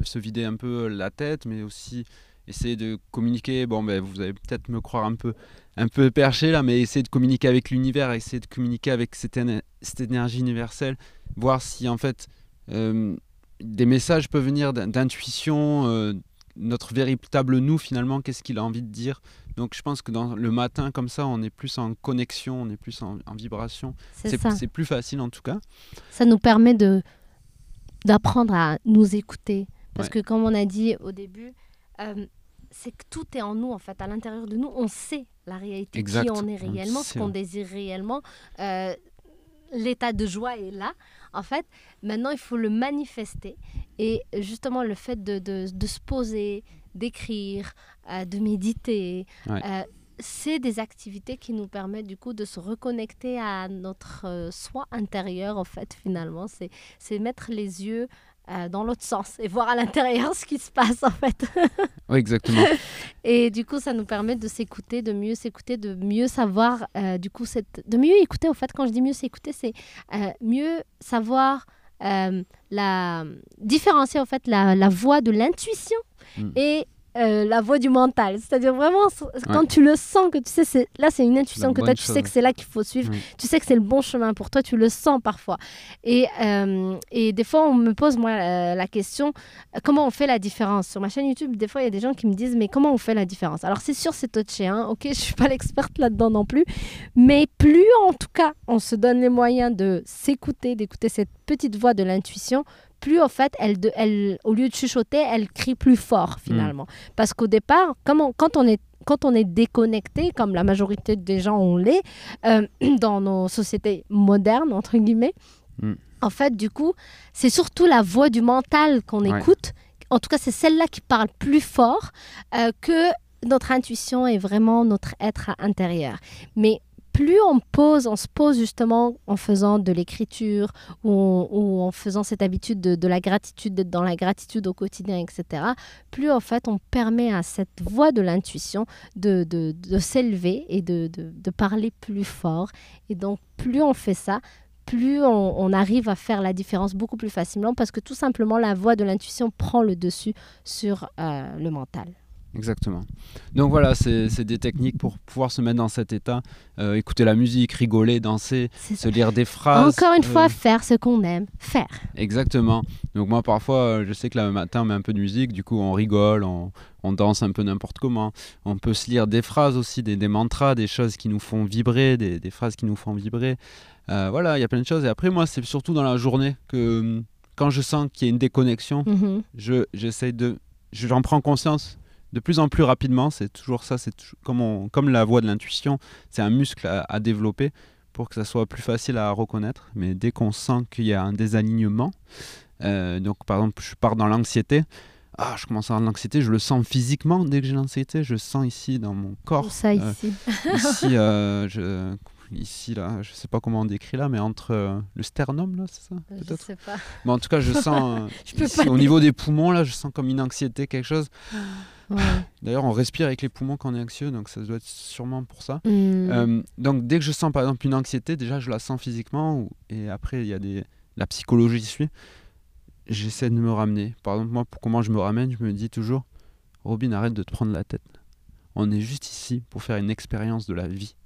se vider un peu la tête, mais aussi essayer de communiquer. Bon, ben, vous allez peut-être me croire un peu, un peu perché là, mais essayer de communiquer avec l'univers, essayer de communiquer avec cette, cette, énergie universelle, voir si en fait euh, des messages peuvent venir d'intuition, euh, notre véritable nous finalement, qu'est-ce qu'il a envie de dire. Donc je pense que dans le matin comme ça, on est plus en connexion, on est plus en, vibration. C'est plus facile en tout cas. Ça nous permet de d'apprendre à nous écouter. Parce que comme on a dit au début, euh, c'est que tout est en nous, en fait. À l'intérieur de nous, on sait la réalité, qui on est réellement, ce qu'on désire réellement. Euh, l'état de joie est là. En fait, maintenant, il faut le manifester. Et justement, le fait de, de, se poser, d'écrire, euh, de méditer, euh, c'est des activités qui nous permettent du coup de se reconnecter à notre soi intérieur, en fait, finalement. C'est mettre les yeux euh, dans l'autre sens et voir à l'intérieur ce qui se passe en fait. oui, exactement. Et du coup, ça nous permet de s'écouter, de mieux s'écouter, de mieux savoir, euh, du coup, cette... de mieux écouter. En fait, quand je dis mieux s'écouter, c'est euh, mieux savoir la différencier en fait la, la voix de l'intuition mm. et euh, la voix du mental. C'est-à-dire vraiment, quand tu le sens, que tu sais, c'est, là c'est une intuition que tu as, tu sais que c'est là qu'il faut suivre, tu sais que c'est le bon chemin pour toi, tu le sens parfois. Et, euh, et des fois, on me pose moi la, question, euh, comment on fait la différence? Sur ma chaîne YouTube, des fois, il y a des gens qui me disent, mais comment on fait la différence? Alors c'est sûr, c'est touché, hein, ok, je suis pas l'experte là-dedans non plus, mais plus en tout cas, on se donne les moyens de s'écouter, d'écouter cette petite voix de l'intuition, plus en fait, elle, elle, au lieu de chuchoter, elle crie plus fort finalement. Mm. Parce qu'au départ, quand on est quand on est déconnecté, comme la majorité des gens on l'est, euh, dans nos sociétés modernes, entre guillemets, mm. en fait, du coup, c'est surtout la voix du mental qu'on écoute. En tout cas, c'est celle-là qui parle plus fort euh, que notre intuition et vraiment notre être intérieur. Mais plus on pose, on se pose justement en faisant de l'écriture ou, en faisant cette habitude de, la gratitude, d'être dans la gratitude au quotidien, etc., plus en fait on permet à cette voix de l'intuition de, s'élever et de, parler plus fort. Et donc plus on fait ça, plus on, arrive à faire la différence beaucoup plus facilement parce que tout simplement la voix de l'intuition prend le dessus sur euh, le mental. Exactement. Donc voilà, c'est des techniques pour pouvoir se mettre dans cet état, euh, écouter la musique, rigoler, danser, se lire des phrases. Encore une fois, euh, faire ce qu'on aime, faire. Exactement. Donc moi parfois, euh, je sais que le matin on met un peu de musique, du coup on rigole, on, danse un peu n'importe comment. On peut se lire des phrases aussi, des, mantras, des choses qui nous font vibrer, des, phrases qui nous font vibrer. voilà, il y a plein de choses. Et après moi, c'est surtout dans la journée que quand je sens qu'il y a une déconnexion, mhm. je j'essaye de... J'en prends conscience de plus en plus rapidement. C'est toujours ça, c'est comme, comme la voix de l'intuition, c'est un muscle à, développer pour que ça soit plus facile à reconnaître. Mais dès qu'on sent qu'il y a un désalignement, euh, donc par exemple, je pars dans l'anxiété. Ah, je commence à avoir de l'anxiété, je le sens physiquement dès que j'ai l'anxiété, je sens ici dans mon corps. Ça euh, ici. ici, euh, je, ici là, je sais pas comment on décrit là, mais entre le sternum là, c'est ça. Je sais pas. Mais en tout cas, je sens au niveau des poumons là, je sens comme une anxiété, quelque chose. D'ailleurs, on respire avec les poumons quand on est anxieux, donc ça doit être sûrement pour ça. Hmm. Euh, donc, dès que je sens par exemple une anxiété, déjà je la sens physiquement, et après il y a des... la psychologie suit. J'essaie de me ramener. Par exemple, moi, pour comment je me ramène, je me dis toujours Robin, arrête de te prendre la tête. On est juste ici pour faire une expérience de la vie.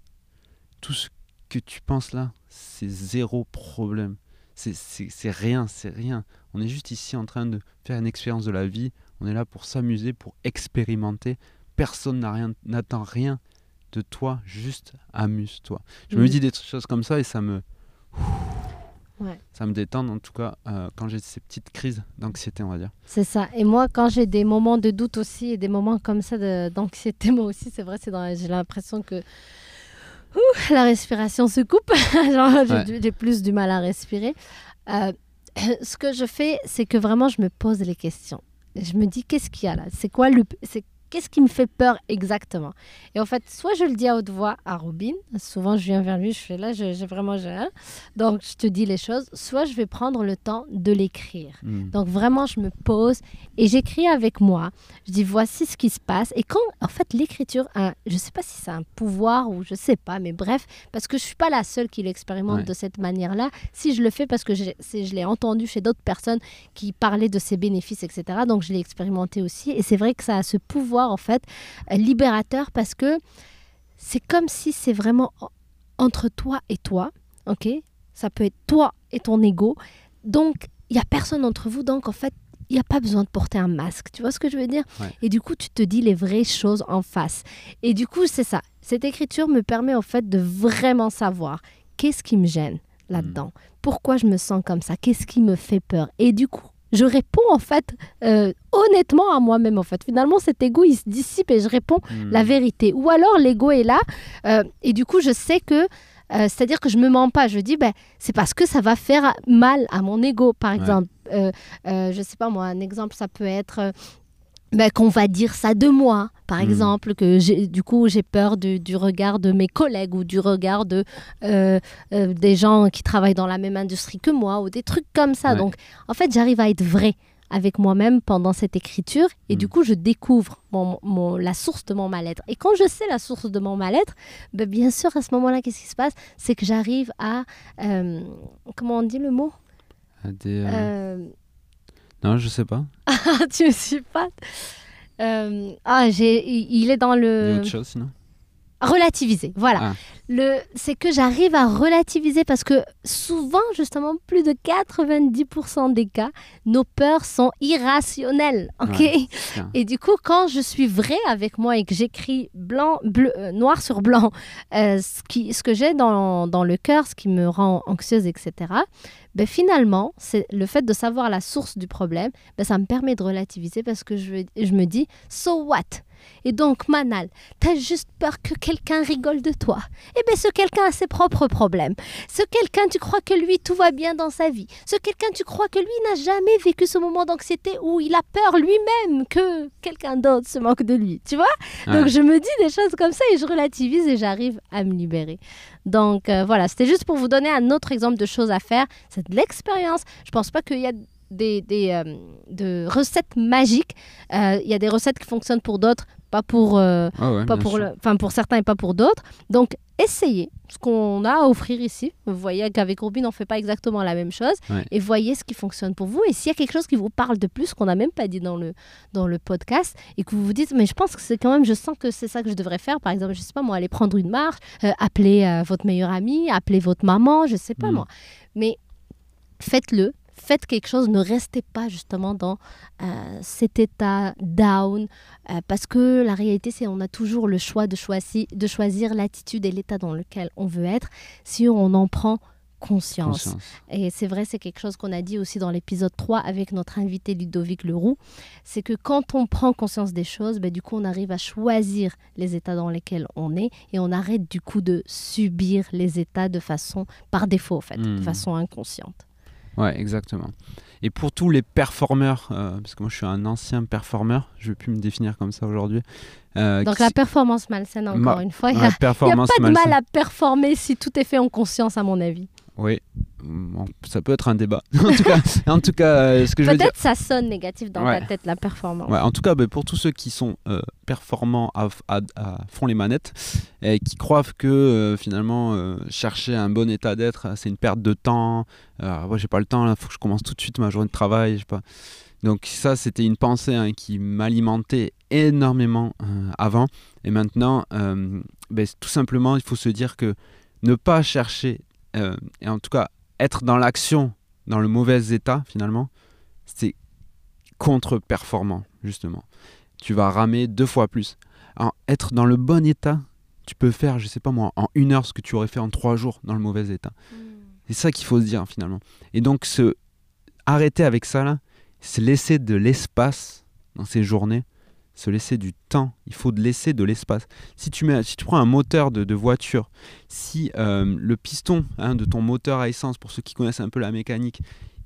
Tout ce que tu penses là, c'est zéro problème. C'est rien, c'est rien. On est juste ici en train de faire une expérience de la vie. On est là pour s'amuser, pour expérimenter. Personne rien- n'attend rien de toi, juste amuse-toi. Je me Mhm. dis des choses comme ça et ça me. Ouais. Ça me détend en tout cas euh, quand j'ai ces petites crises d'anxiété, on va dire. C'est ça. Et moi, quand j'ai des moments de doute aussi et des moments comme ça d'anxiété, moi aussi, c'est vrai, dans- j'ai l'impression que ouh, la respiration se coupe. Ouais. j'ai plus du mal à respirer. Euh, ce que je fais, c'est que vraiment, je me pose les questions. Je me dis, qu'est-ce qu'il y a là? C'est quoi le. Qu'est-ce qui me fait peur exactement? Et en fait, soit je le dis à haute voix à Robin, souvent je viens vers lui, je fais là, j'ai vraiment. j'ai. Donc je te dis les choses, soit je vais prendre le temps de l'écrire. Mm. Donc vraiment, je me pose et j'écris avec moi. Je dis voici ce qui se passe. Et quand, en fait, l'écriture, a- je ne sais pas si c'est un pouvoir ou je ne sais pas, mais bref, parce que je suis pas la seule qui l'expérimente Ouais. de cette manière-là. Si je le fais parce que je l'ai entendu chez d'autres personnes qui parlaient de ses bénéfices, etc. Donc je l'ai expérimenté aussi. Et c'est vrai que ça a ce pouvoir, en fait, euh, libérateur parce que c'est comme si c'est vraiment en- entre toi et toi. Ok? Ça peut être toi et ton ego. Donc, il y a personne entre vous. Donc, en fait, il n'y a pas besoin de porter un masque. Tu vois ce que je veux dire? Ouais. Et du coup, tu te dis les vraies choses en face. Et du coup, c'est ça. Cette écriture me permet en fait de vraiment savoir qu'est-ce qui me gêne là-dedans. Pourquoi je me sens comme ça? Qu'est-ce qui me fait peur? Et du coup, je réponds en fait euh, honnêtement à moi-même en fait. Finalement, cet ego, il se dissipe et je réponds la vérité. Ou alors l'ego est là euh, et du coup je sais que, euh, c'est-à-dire que je me mens pas. Je dis, ben, c'est parce que ça va faire mal à mon ego, par exemple. Je sais pas moi, un exemple, ça peut être... ben, qu'on va dire ça de moi, par Mhm. exemple, que j'ai- du coup j'ai peur du, du regard de mes collègues ou du regard de euh, euh, des gens qui travaillent dans la même industrie que moi ou des trucs comme ça. Ouais. Donc en fait j'arrive à être vrai avec moi-même pendant cette écriture et du Mhm. coup je découvre mon, mon- la source de mon mal-être. Et quand je sais la source de mon mal-être, ben, bien sûr à ce moment-là qu'est-ce qui se passe? C'est que j'arrive à... euh, comment on dit le mot? Ah, des, Non, je sais pas. Ah, tu me suis pas Euh, ah, j'ai, il est dans Il y a le autre chose sinon? Relativiser. Voilà. Ah. Le, c'est que j'arrive à relativiser parce que souvent, justement, plus de 90% des cas, nos peurs sont irrationnelles. Ok? Ouais. Et du coup, quand je suis vrai avec moi et que j'écris blanc, bleu, euh, noir sur blanc, euh, ce, qui, ce que j'ai dans, dans le cœur, ce qui me rend anxieuse, etc., ben finalement, c'est le fait de savoir la source du problème, ben ça me permet de relativiser parce que je, je me dis, so what? Et donc, Manal, t'as juste peur que quelqu'un rigole de toi. Eh bien, ce quelqu'un a ses propres problèmes. Ce quelqu'un, tu crois que lui, tout va bien dans sa vie. Ce quelqu'un, tu crois que lui n'a jamais vécu ce moment d'anxiété où il a peur lui-même que quelqu'un d'autre se moque de lui. Tu vois? Donc, je me dis des choses comme ça et je relativise et j'arrive à me libérer. Donc, euh, voilà, c'était juste pour vous donner un autre exemple de choses à faire. C'est de l'expérience. Je pense pas qu'il y a des, des, euh, de recettes magiques. Euh, Il y a des recettes qui fonctionnent pour d'autres, pas pour, euh, Ah ouais, pas pour, le, enfin pour certains et pas pour d'autres. Donc, essayez ce qu'on a à offrir ici. Vous voyez qu'avec Robin, on ne fait pas exactement la même chose. Ouais. Et voyez ce qui fonctionne pour vous. Et s'il y a quelque chose qui vous parle de plus, qu'on n'a même pas dit dans le, dans le podcast, et que vous vous dites, mais je pense que c'est quand même, je sens que c'est ça que je devrais faire. Par exemple, je sais pas moi, aller prendre une marche, euh, appeler euh, votre meilleur ami, appeler votre maman, je sais pas Mm. moi. Mais faites-le. Faites quelque chose, ne restez pas justement dans euh, cet état down, euh, parce que la réalité, c'est on a toujours le choix de, choisi- de choisir l'attitude et l'état dans lequel on veut être si on en prend conscience. Conscience. Et c'est vrai, c'est quelque chose qu'on a dit aussi dans l'épisode 3 avec notre invité Ludovic Leroux, c'est que quand on prend conscience des choses, ben, du coup, on arrive à choisir les états dans lesquels on est et on arrête du coup de subir les états de façon, par défaut en fait, de Mhm. façon inconsciente. Ouais, exactement. Et pour tous les performeurs, euh, parce que moi je suis un ancien performeur, je vais plus me définir comme ça aujourd'hui. euh, Donc qui- la performance malsaine, encore Ma- une fois, il n'y a, pas de malsaine. mal à performer si tout est fait en conscience, à mon avis. Oui, ça peut être un débat. en tout cas, en tout cas euh, ce que je veux dire. Peut-être ça sonne négatif dans Ouais. ta tête, la performance. Ouais, en tout cas, bah, pour tous ceux qui sont euh, performants à, à- à fond les manettes et qui croient que euh, finalement euh, chercher un bon état d'être, c'est une perte de temps. Moi, j'ai pas le temps, il faut que je commence tout de suite ma journée de travail. Je sais pas. Donc ça, c'était une pensée hein, qui m'alimentait énormément avant. Et maintenant, ben, tout simplement, il faut se dire que ne pas chercher, euh, et en tout cas être dans l'action dans le mauvais état, finalement, c'est contre-performant, justement. Tu vas ramer deux fois plus. Alors, être dans le bon état, tu peux faire, je sais pas moi, en une heure ce que tu aurais fait en trois jours dans le mauvais état. Mm. C'est ça qu'il faut se dire finalement. Et donc se arrêter avec ça là, c'est laisser de l'espace dans ces journées, se laisser du temps. Il faut laisser de l'espace. Si tu mets, si tu prends un moteur de, voiture, si euh, le piston hein, de ton moteur à essence, pour ceux qui connaissent un peu la mécanique,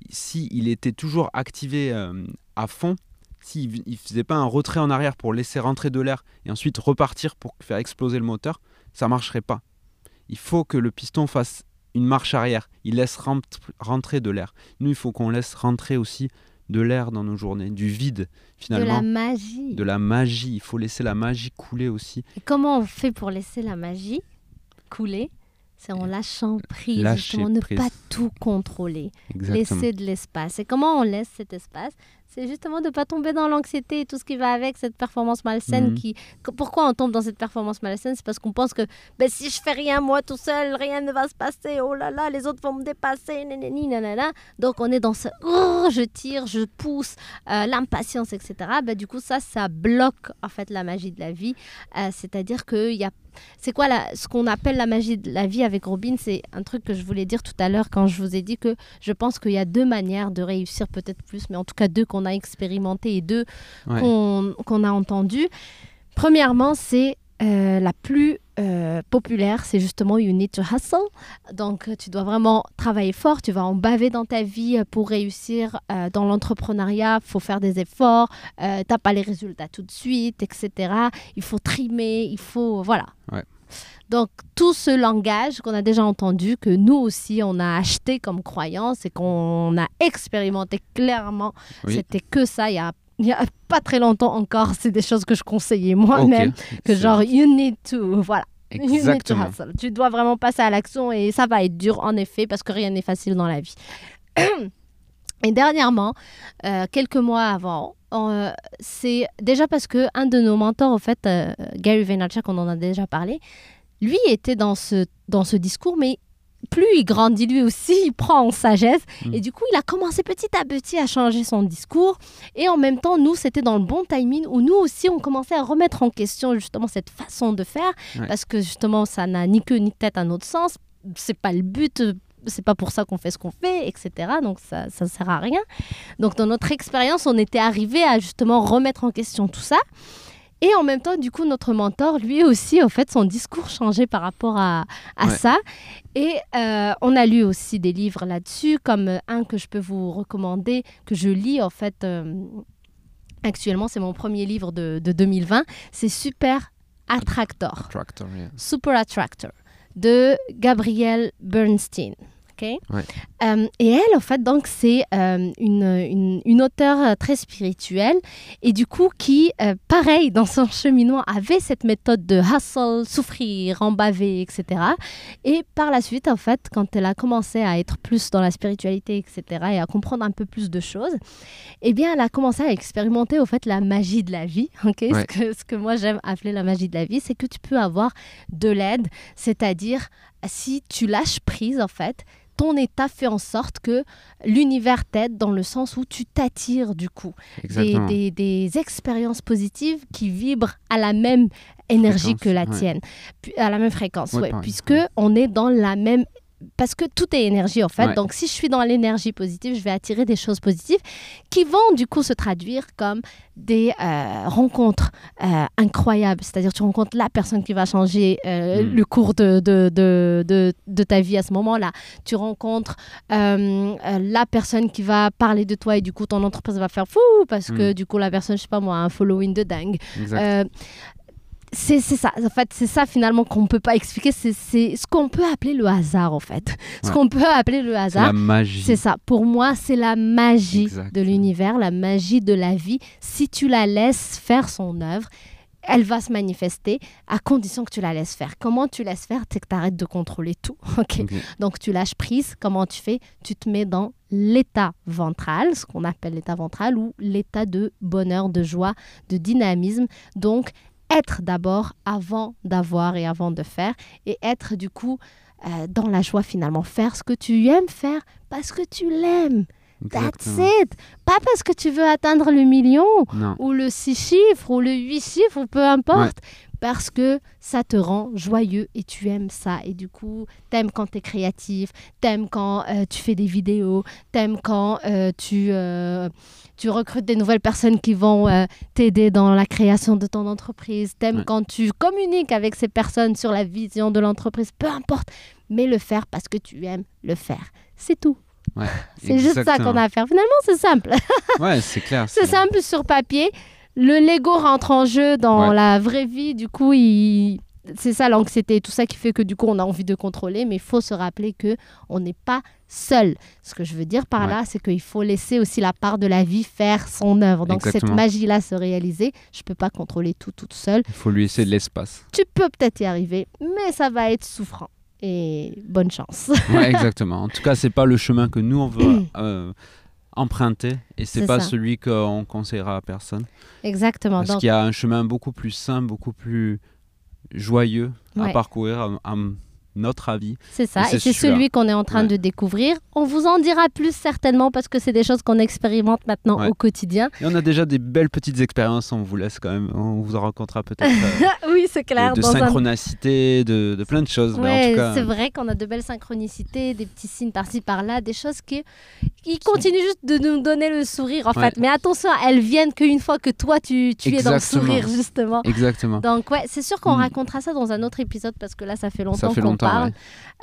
si il était toujours activé euh, à fond, s'il ne faisait pas un retrait en arrière pour laisser rentrer de l'air et ensuite repartir pour faire exploser le moteur, ça marcherait pas. Il faut que le piston fasse une marche arrière. Il laisse rent- rentrer de l'air. Nous, il faut qu'on laisse rentrer aussi de l'air dans nos journées, du vide De finalement, la magie. de la magie. Il faut laisser la magie couler aussi. Et comment on fait pour laisser la magie couler? C'est en lâchant prise, Lâcher justement, ne prise. pas tout contrôler. Exactement. Laisser de l'espace. Et comment on laisse cet espace? C'est justement de ne pas tomber dans l'anxiété et tout ce qui va avec cette performance malsaine. Mhm. Qui... Pourquoi on tombe dans cette performance malsaine? C'est parce qu'on pense que ben, si je fais rien moi tout seul, rien ne va se passer. Oh là là, les autres vont me dépasser. nanani, nanana. Donc on est dans ce oh, je tire, je pousse, euh, l'impatience, etc. Ben, du coup, ça, ça bloque en fait la magie de la vie. Euh, C'est-à-dire qu'il y a c'est quoi la, ce qu'on appelle la magie de la vie avec Robin? C'est un truc que je voulais dire tout à l'heure quand je vous ai dit que je pense qu'il y a deux manières de réussir, peut-être plus, mais en tout cas deux qu'on a expérimenté et deux Ouais. qu'on a entendues. Premièrement, c'est euh, la plus euh, populaire, c'est justement You Need to Hustle. Donc, tu dois vraiment travailler fort, tu vas en baver dans ta vie euh, pour réussir euh, dans l'entrepreneuriat. Il faut faire des efforts, tu n'as pas les résultats tout de suite, etc. Il faut trimer, il faut. Voilà. Ouais. Donc, tout ce langage qu'on a déjà entendu, que nous aussi, on a acheté comme croyance et qu'on a expérimenté clairement, Oui. c'était que ça il y a, il y a pas très longtemps encore. C'est des choses que je conseillais moi-même. Que genre, you need to. Voilà. You need to Exactement. Tu dois vraiment passer à l'action et ça va être dur en effet parce que rien n'est facile dans la vie. Et dernièrement, euh, quelques mois avant, euh, c'est déjà parce que un de nos mentors, en fait, euh, Gary Vaynerchuk, on en a déjà parlé, lui était dans ce, dans ce discours, mais plus il grandit lui aussi, il prend en sagesse. Mm. Et du coup, il a commencé petit à petit à changer son discours. Et en même temps, nous, c'était dans le bon timing où nous aussi, on commençait à remettre en question justement cette façon de faire. Ouais. Parce que justement, ça n'a ni queue ni tête à notre sens. C'est pas le but. C'est pas pour ça qu'on fait ce qu'on fait, etc. Donc ça, ça sert à rien. Donc dans notre expérience, on était arrivé à justement remettre en question tout ça. Et en même temps, du coup, notre mentor, lui aussi, en fait, son discours changeait par rapport à, à Ouais. ça. Et euh, on a lu aussi des livres là-dessus, comme euh, un que je peux vous recommander, que je lis en fait euh, actuellement. C'est mon premier livre de, de 2020. C'est Super Attractor. Yeah. Super Attractor de Gabrielle Bernstein. Ouais. Euh, et elle, en fait, donc, c'est euh, une, une, une auteure euh, très spirituelle et du coup qui, euh, pareil, dans son cheminement, avait cette méthode de hustle, souffrir, embaver, etc. Et par la suite, en fait, quand elle a commencé à être plus dans la spiritualité, etc., et à comprendre un peu plus de choses, eh bien, elle a commencé à expérimenter, au fait, la magie de la vie. ce, que, ce que moi, j'aime appeler la magie de la vie, c'est que tu peux avoir de l'aide, c'est-à-dire si tu lâches prise, en fait, ton état fait en sorte que l'univers t'aide dans le sens où tu t'attires du coup. Des, des- des expériences positives qui vibrent à la même énergie Fréquence, que la tienne, à la même fréquence, Ouais, ouais, pareil, puisque on est dans la même parce que tout est énergie en fait. Ouais. Donc si je suis dans l'énergie positive, je vais attirer des choses positives qui vont du coup se traduire comme des euh, rencontres euh, incroyables. C'est-à-dire tu rencontres la personne qui va changer euh, Mm. le cours de, de, de, de, de ta vie à ce moment-là. Tu rencontres la personne qui va parler de toi et du coup ton entreprise va faire fou parce que Mm. du coup la personne, je sais pas moi, a un following de dingue. C'est ça, en fait, c'est ça finalement qu'on ne peut pas expliquer. C'est c'est ce qu'on peut appeler le hasard, en fait. Ce Ouais. qu'on peut appeler le c'est la hasard, magie. c'est ça. Pour moi, c'est la magie de l'univers, la magie de la vie. Si tu la laisses faire son œuvre, elle va se manifester à condition que tu la laisses faire. Comment tu laisses faire C'est que tu arrêtes de contrôler tout. Ok. donc tu lâches prise, comment tu fais? Tu te mets dans l'état ventral, ce qu'on appelle l'état ventral, ou l'état de bonheur, de joie, de dynamisme. Donc être d'abord avant d'avoir et avant de faire, et être du coup euh, dans la joie finalement. Faire ce que tu aimes faire parce que tu l'aimes. That's it. Pas parce que tu veux atteindre le million Non. ou le 6 chiffres ou le 8 chiffres ou peu importe. Parce que ça te rend joyeux et tu aimes ça. Et du coup, t'aimes quand t'es créatif, t'aimes quand euh, tu fais des vidéos, t'aimes quand euh, tu, tu recrutes des nouvelles personnes qui vont euh, t'aider dans la création de ton entreprise, t'aimes Ouais. quand tu communiques avec ces personnes sur la vision de l'entreprise, peu importe. Mais le faire parce que tu aimes le faire. C'est tout. Ouais, C'est juste ça qu'on a à faire. Finalement, c'est simple. Ouais, c'est clair. C'est simple sur papier. Le Lego rentre en jeu dans Ouais. la vraie vie. Du coup, il... c'est ça l'anxiété, tout ça qui fait que du coup, on a envie de contrôler. Mais il faut se rappeler que on n'est pas seul. Ce que je veux dire par Ouais. là, c'est qu'il faut laisser aussi la part de la vie faire son œuvre. Donc cette magie-là se réaliser. Je peux pas contrôler tout toute seule. Il faut lui laisser de l'espace. Tu peux peut-être y arriver, mais ça va être souffrant. Et bonne chance. Ouais, exactement. En tout cas, c'est pas le chemin que nous on veut euh, emprunter et c'est pas ça. celui qu'on conseillera à personne. Exactement. Parce Donc, qu'il y a un chemin beaucoup plus simple, beaucoup plus joyeux Ouais. à parcourir, à, à notre avis. C'est ça, Et c'est celui qu'on est en train Ouais. de découvrir. On vous en dira plus certainement parce que c'est des choses qu'on expérimente maintenant Ouais. au quotidien. Et on a déjà des belles petites expériences, on vous laisse quand même, on vous en racontera peut-être euh, oui, c'est clair. de, de dans un- synchronicité, de, de plein de choses. Ouais, c'est vrai qu'on a de belles synchronicités, des petits signes par-ci par-là, des choses qui, qui continuent juste de nous donner le sourire en fait. Mais attention, elles viennent qu'une fois que toi tu, tu es dans le sourire justement. Exactement. Donc ouais, c'est sûr qu'on Mm. racontera ça dans un autre épisode parce que là ça fait longtemps Ça fait longtemps. Parle. ouais.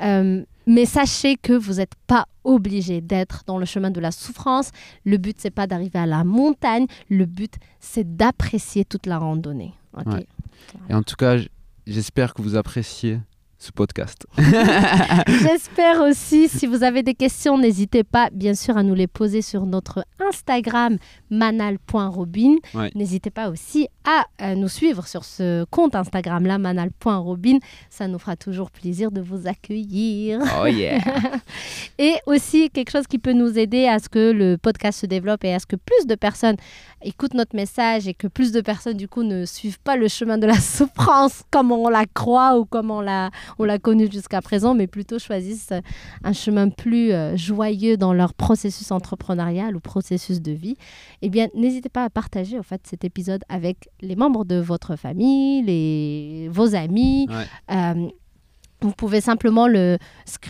Euh, mais sachez que vous n'êtes pas obligé d'être dans le chemin de la souffrance. Le but, c'est pas d'arriver à la montagne. Le but, c'est d'apprécier toute la randonnée. Ouais. Et en tout cas, j'espère que vous appréciez ce podcast. J'espère aussi, si vous avez des questions, n'hésitez pas, bien sûr, à nous les poser sur notre Instagram manal.robin. Ouais. N'hésitez pas aussi à euh, nous suivre sur ce compte Instagram-là, manal.robin. Ça nous fera toujours plaisir de vous accueillir. Oh yeah Et aussi quelque chose qui peut nous aider à ce que le podcast se développe et à ce que plus de personnes écoutent notre message et que plus de personnes du coup ne suivent pas le chemin de la souffrance comme on la croit ou comme on l'a on l'a connu jusqu'à présent, mais plutôt choisissent un chemin plus euh, joyeux dans leur processus entrepreneurial ou processus de vie. Eh bien, n'hésitez pas à partager en fait cet épisode avec les membres de votre famille, les vos amis. Ouais. Euh, vous pouvez simplement le,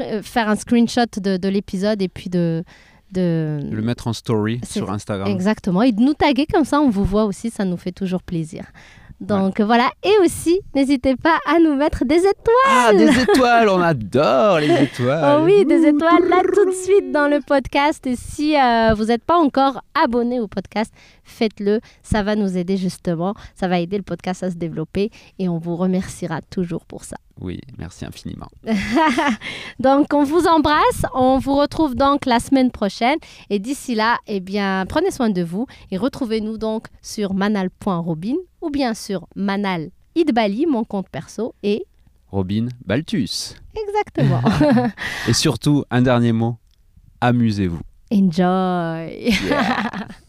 euh, faire un screenshot de, de l'épisode et puis de... de... Le mettre en story sur Instagram. Exactement. Et de nous taguer comme ça, on vous voit aussi, ça nous fait toujours plaisir. Donc voilà. Et aussi, n'hésitez pas à nous mettre des étoiles. Ah, des étoiles, on adore les étoiles. Oh oui, des étoiles là tout de suite dans le podcast. Et si euh, vous n'êtes pas encore abonné au podcast, faites-le. Ça va nous aider justement. Ça va aider le podcast à se développer et on vous remerciera toujours pour ça. Oui, merci infiniment. Donc on vous embrasse. On vous retrouve donc la semaine prochaine. Et d'ici là, eh bien, prenez soin de vous et retrouvez-nous donc sur manal.robin ou bien sur manal Idbali, mon compte perso. Et Robin Baltus. exactement. Et surtout, un dernier mot, amusez-vous. Enjoy. Yeah.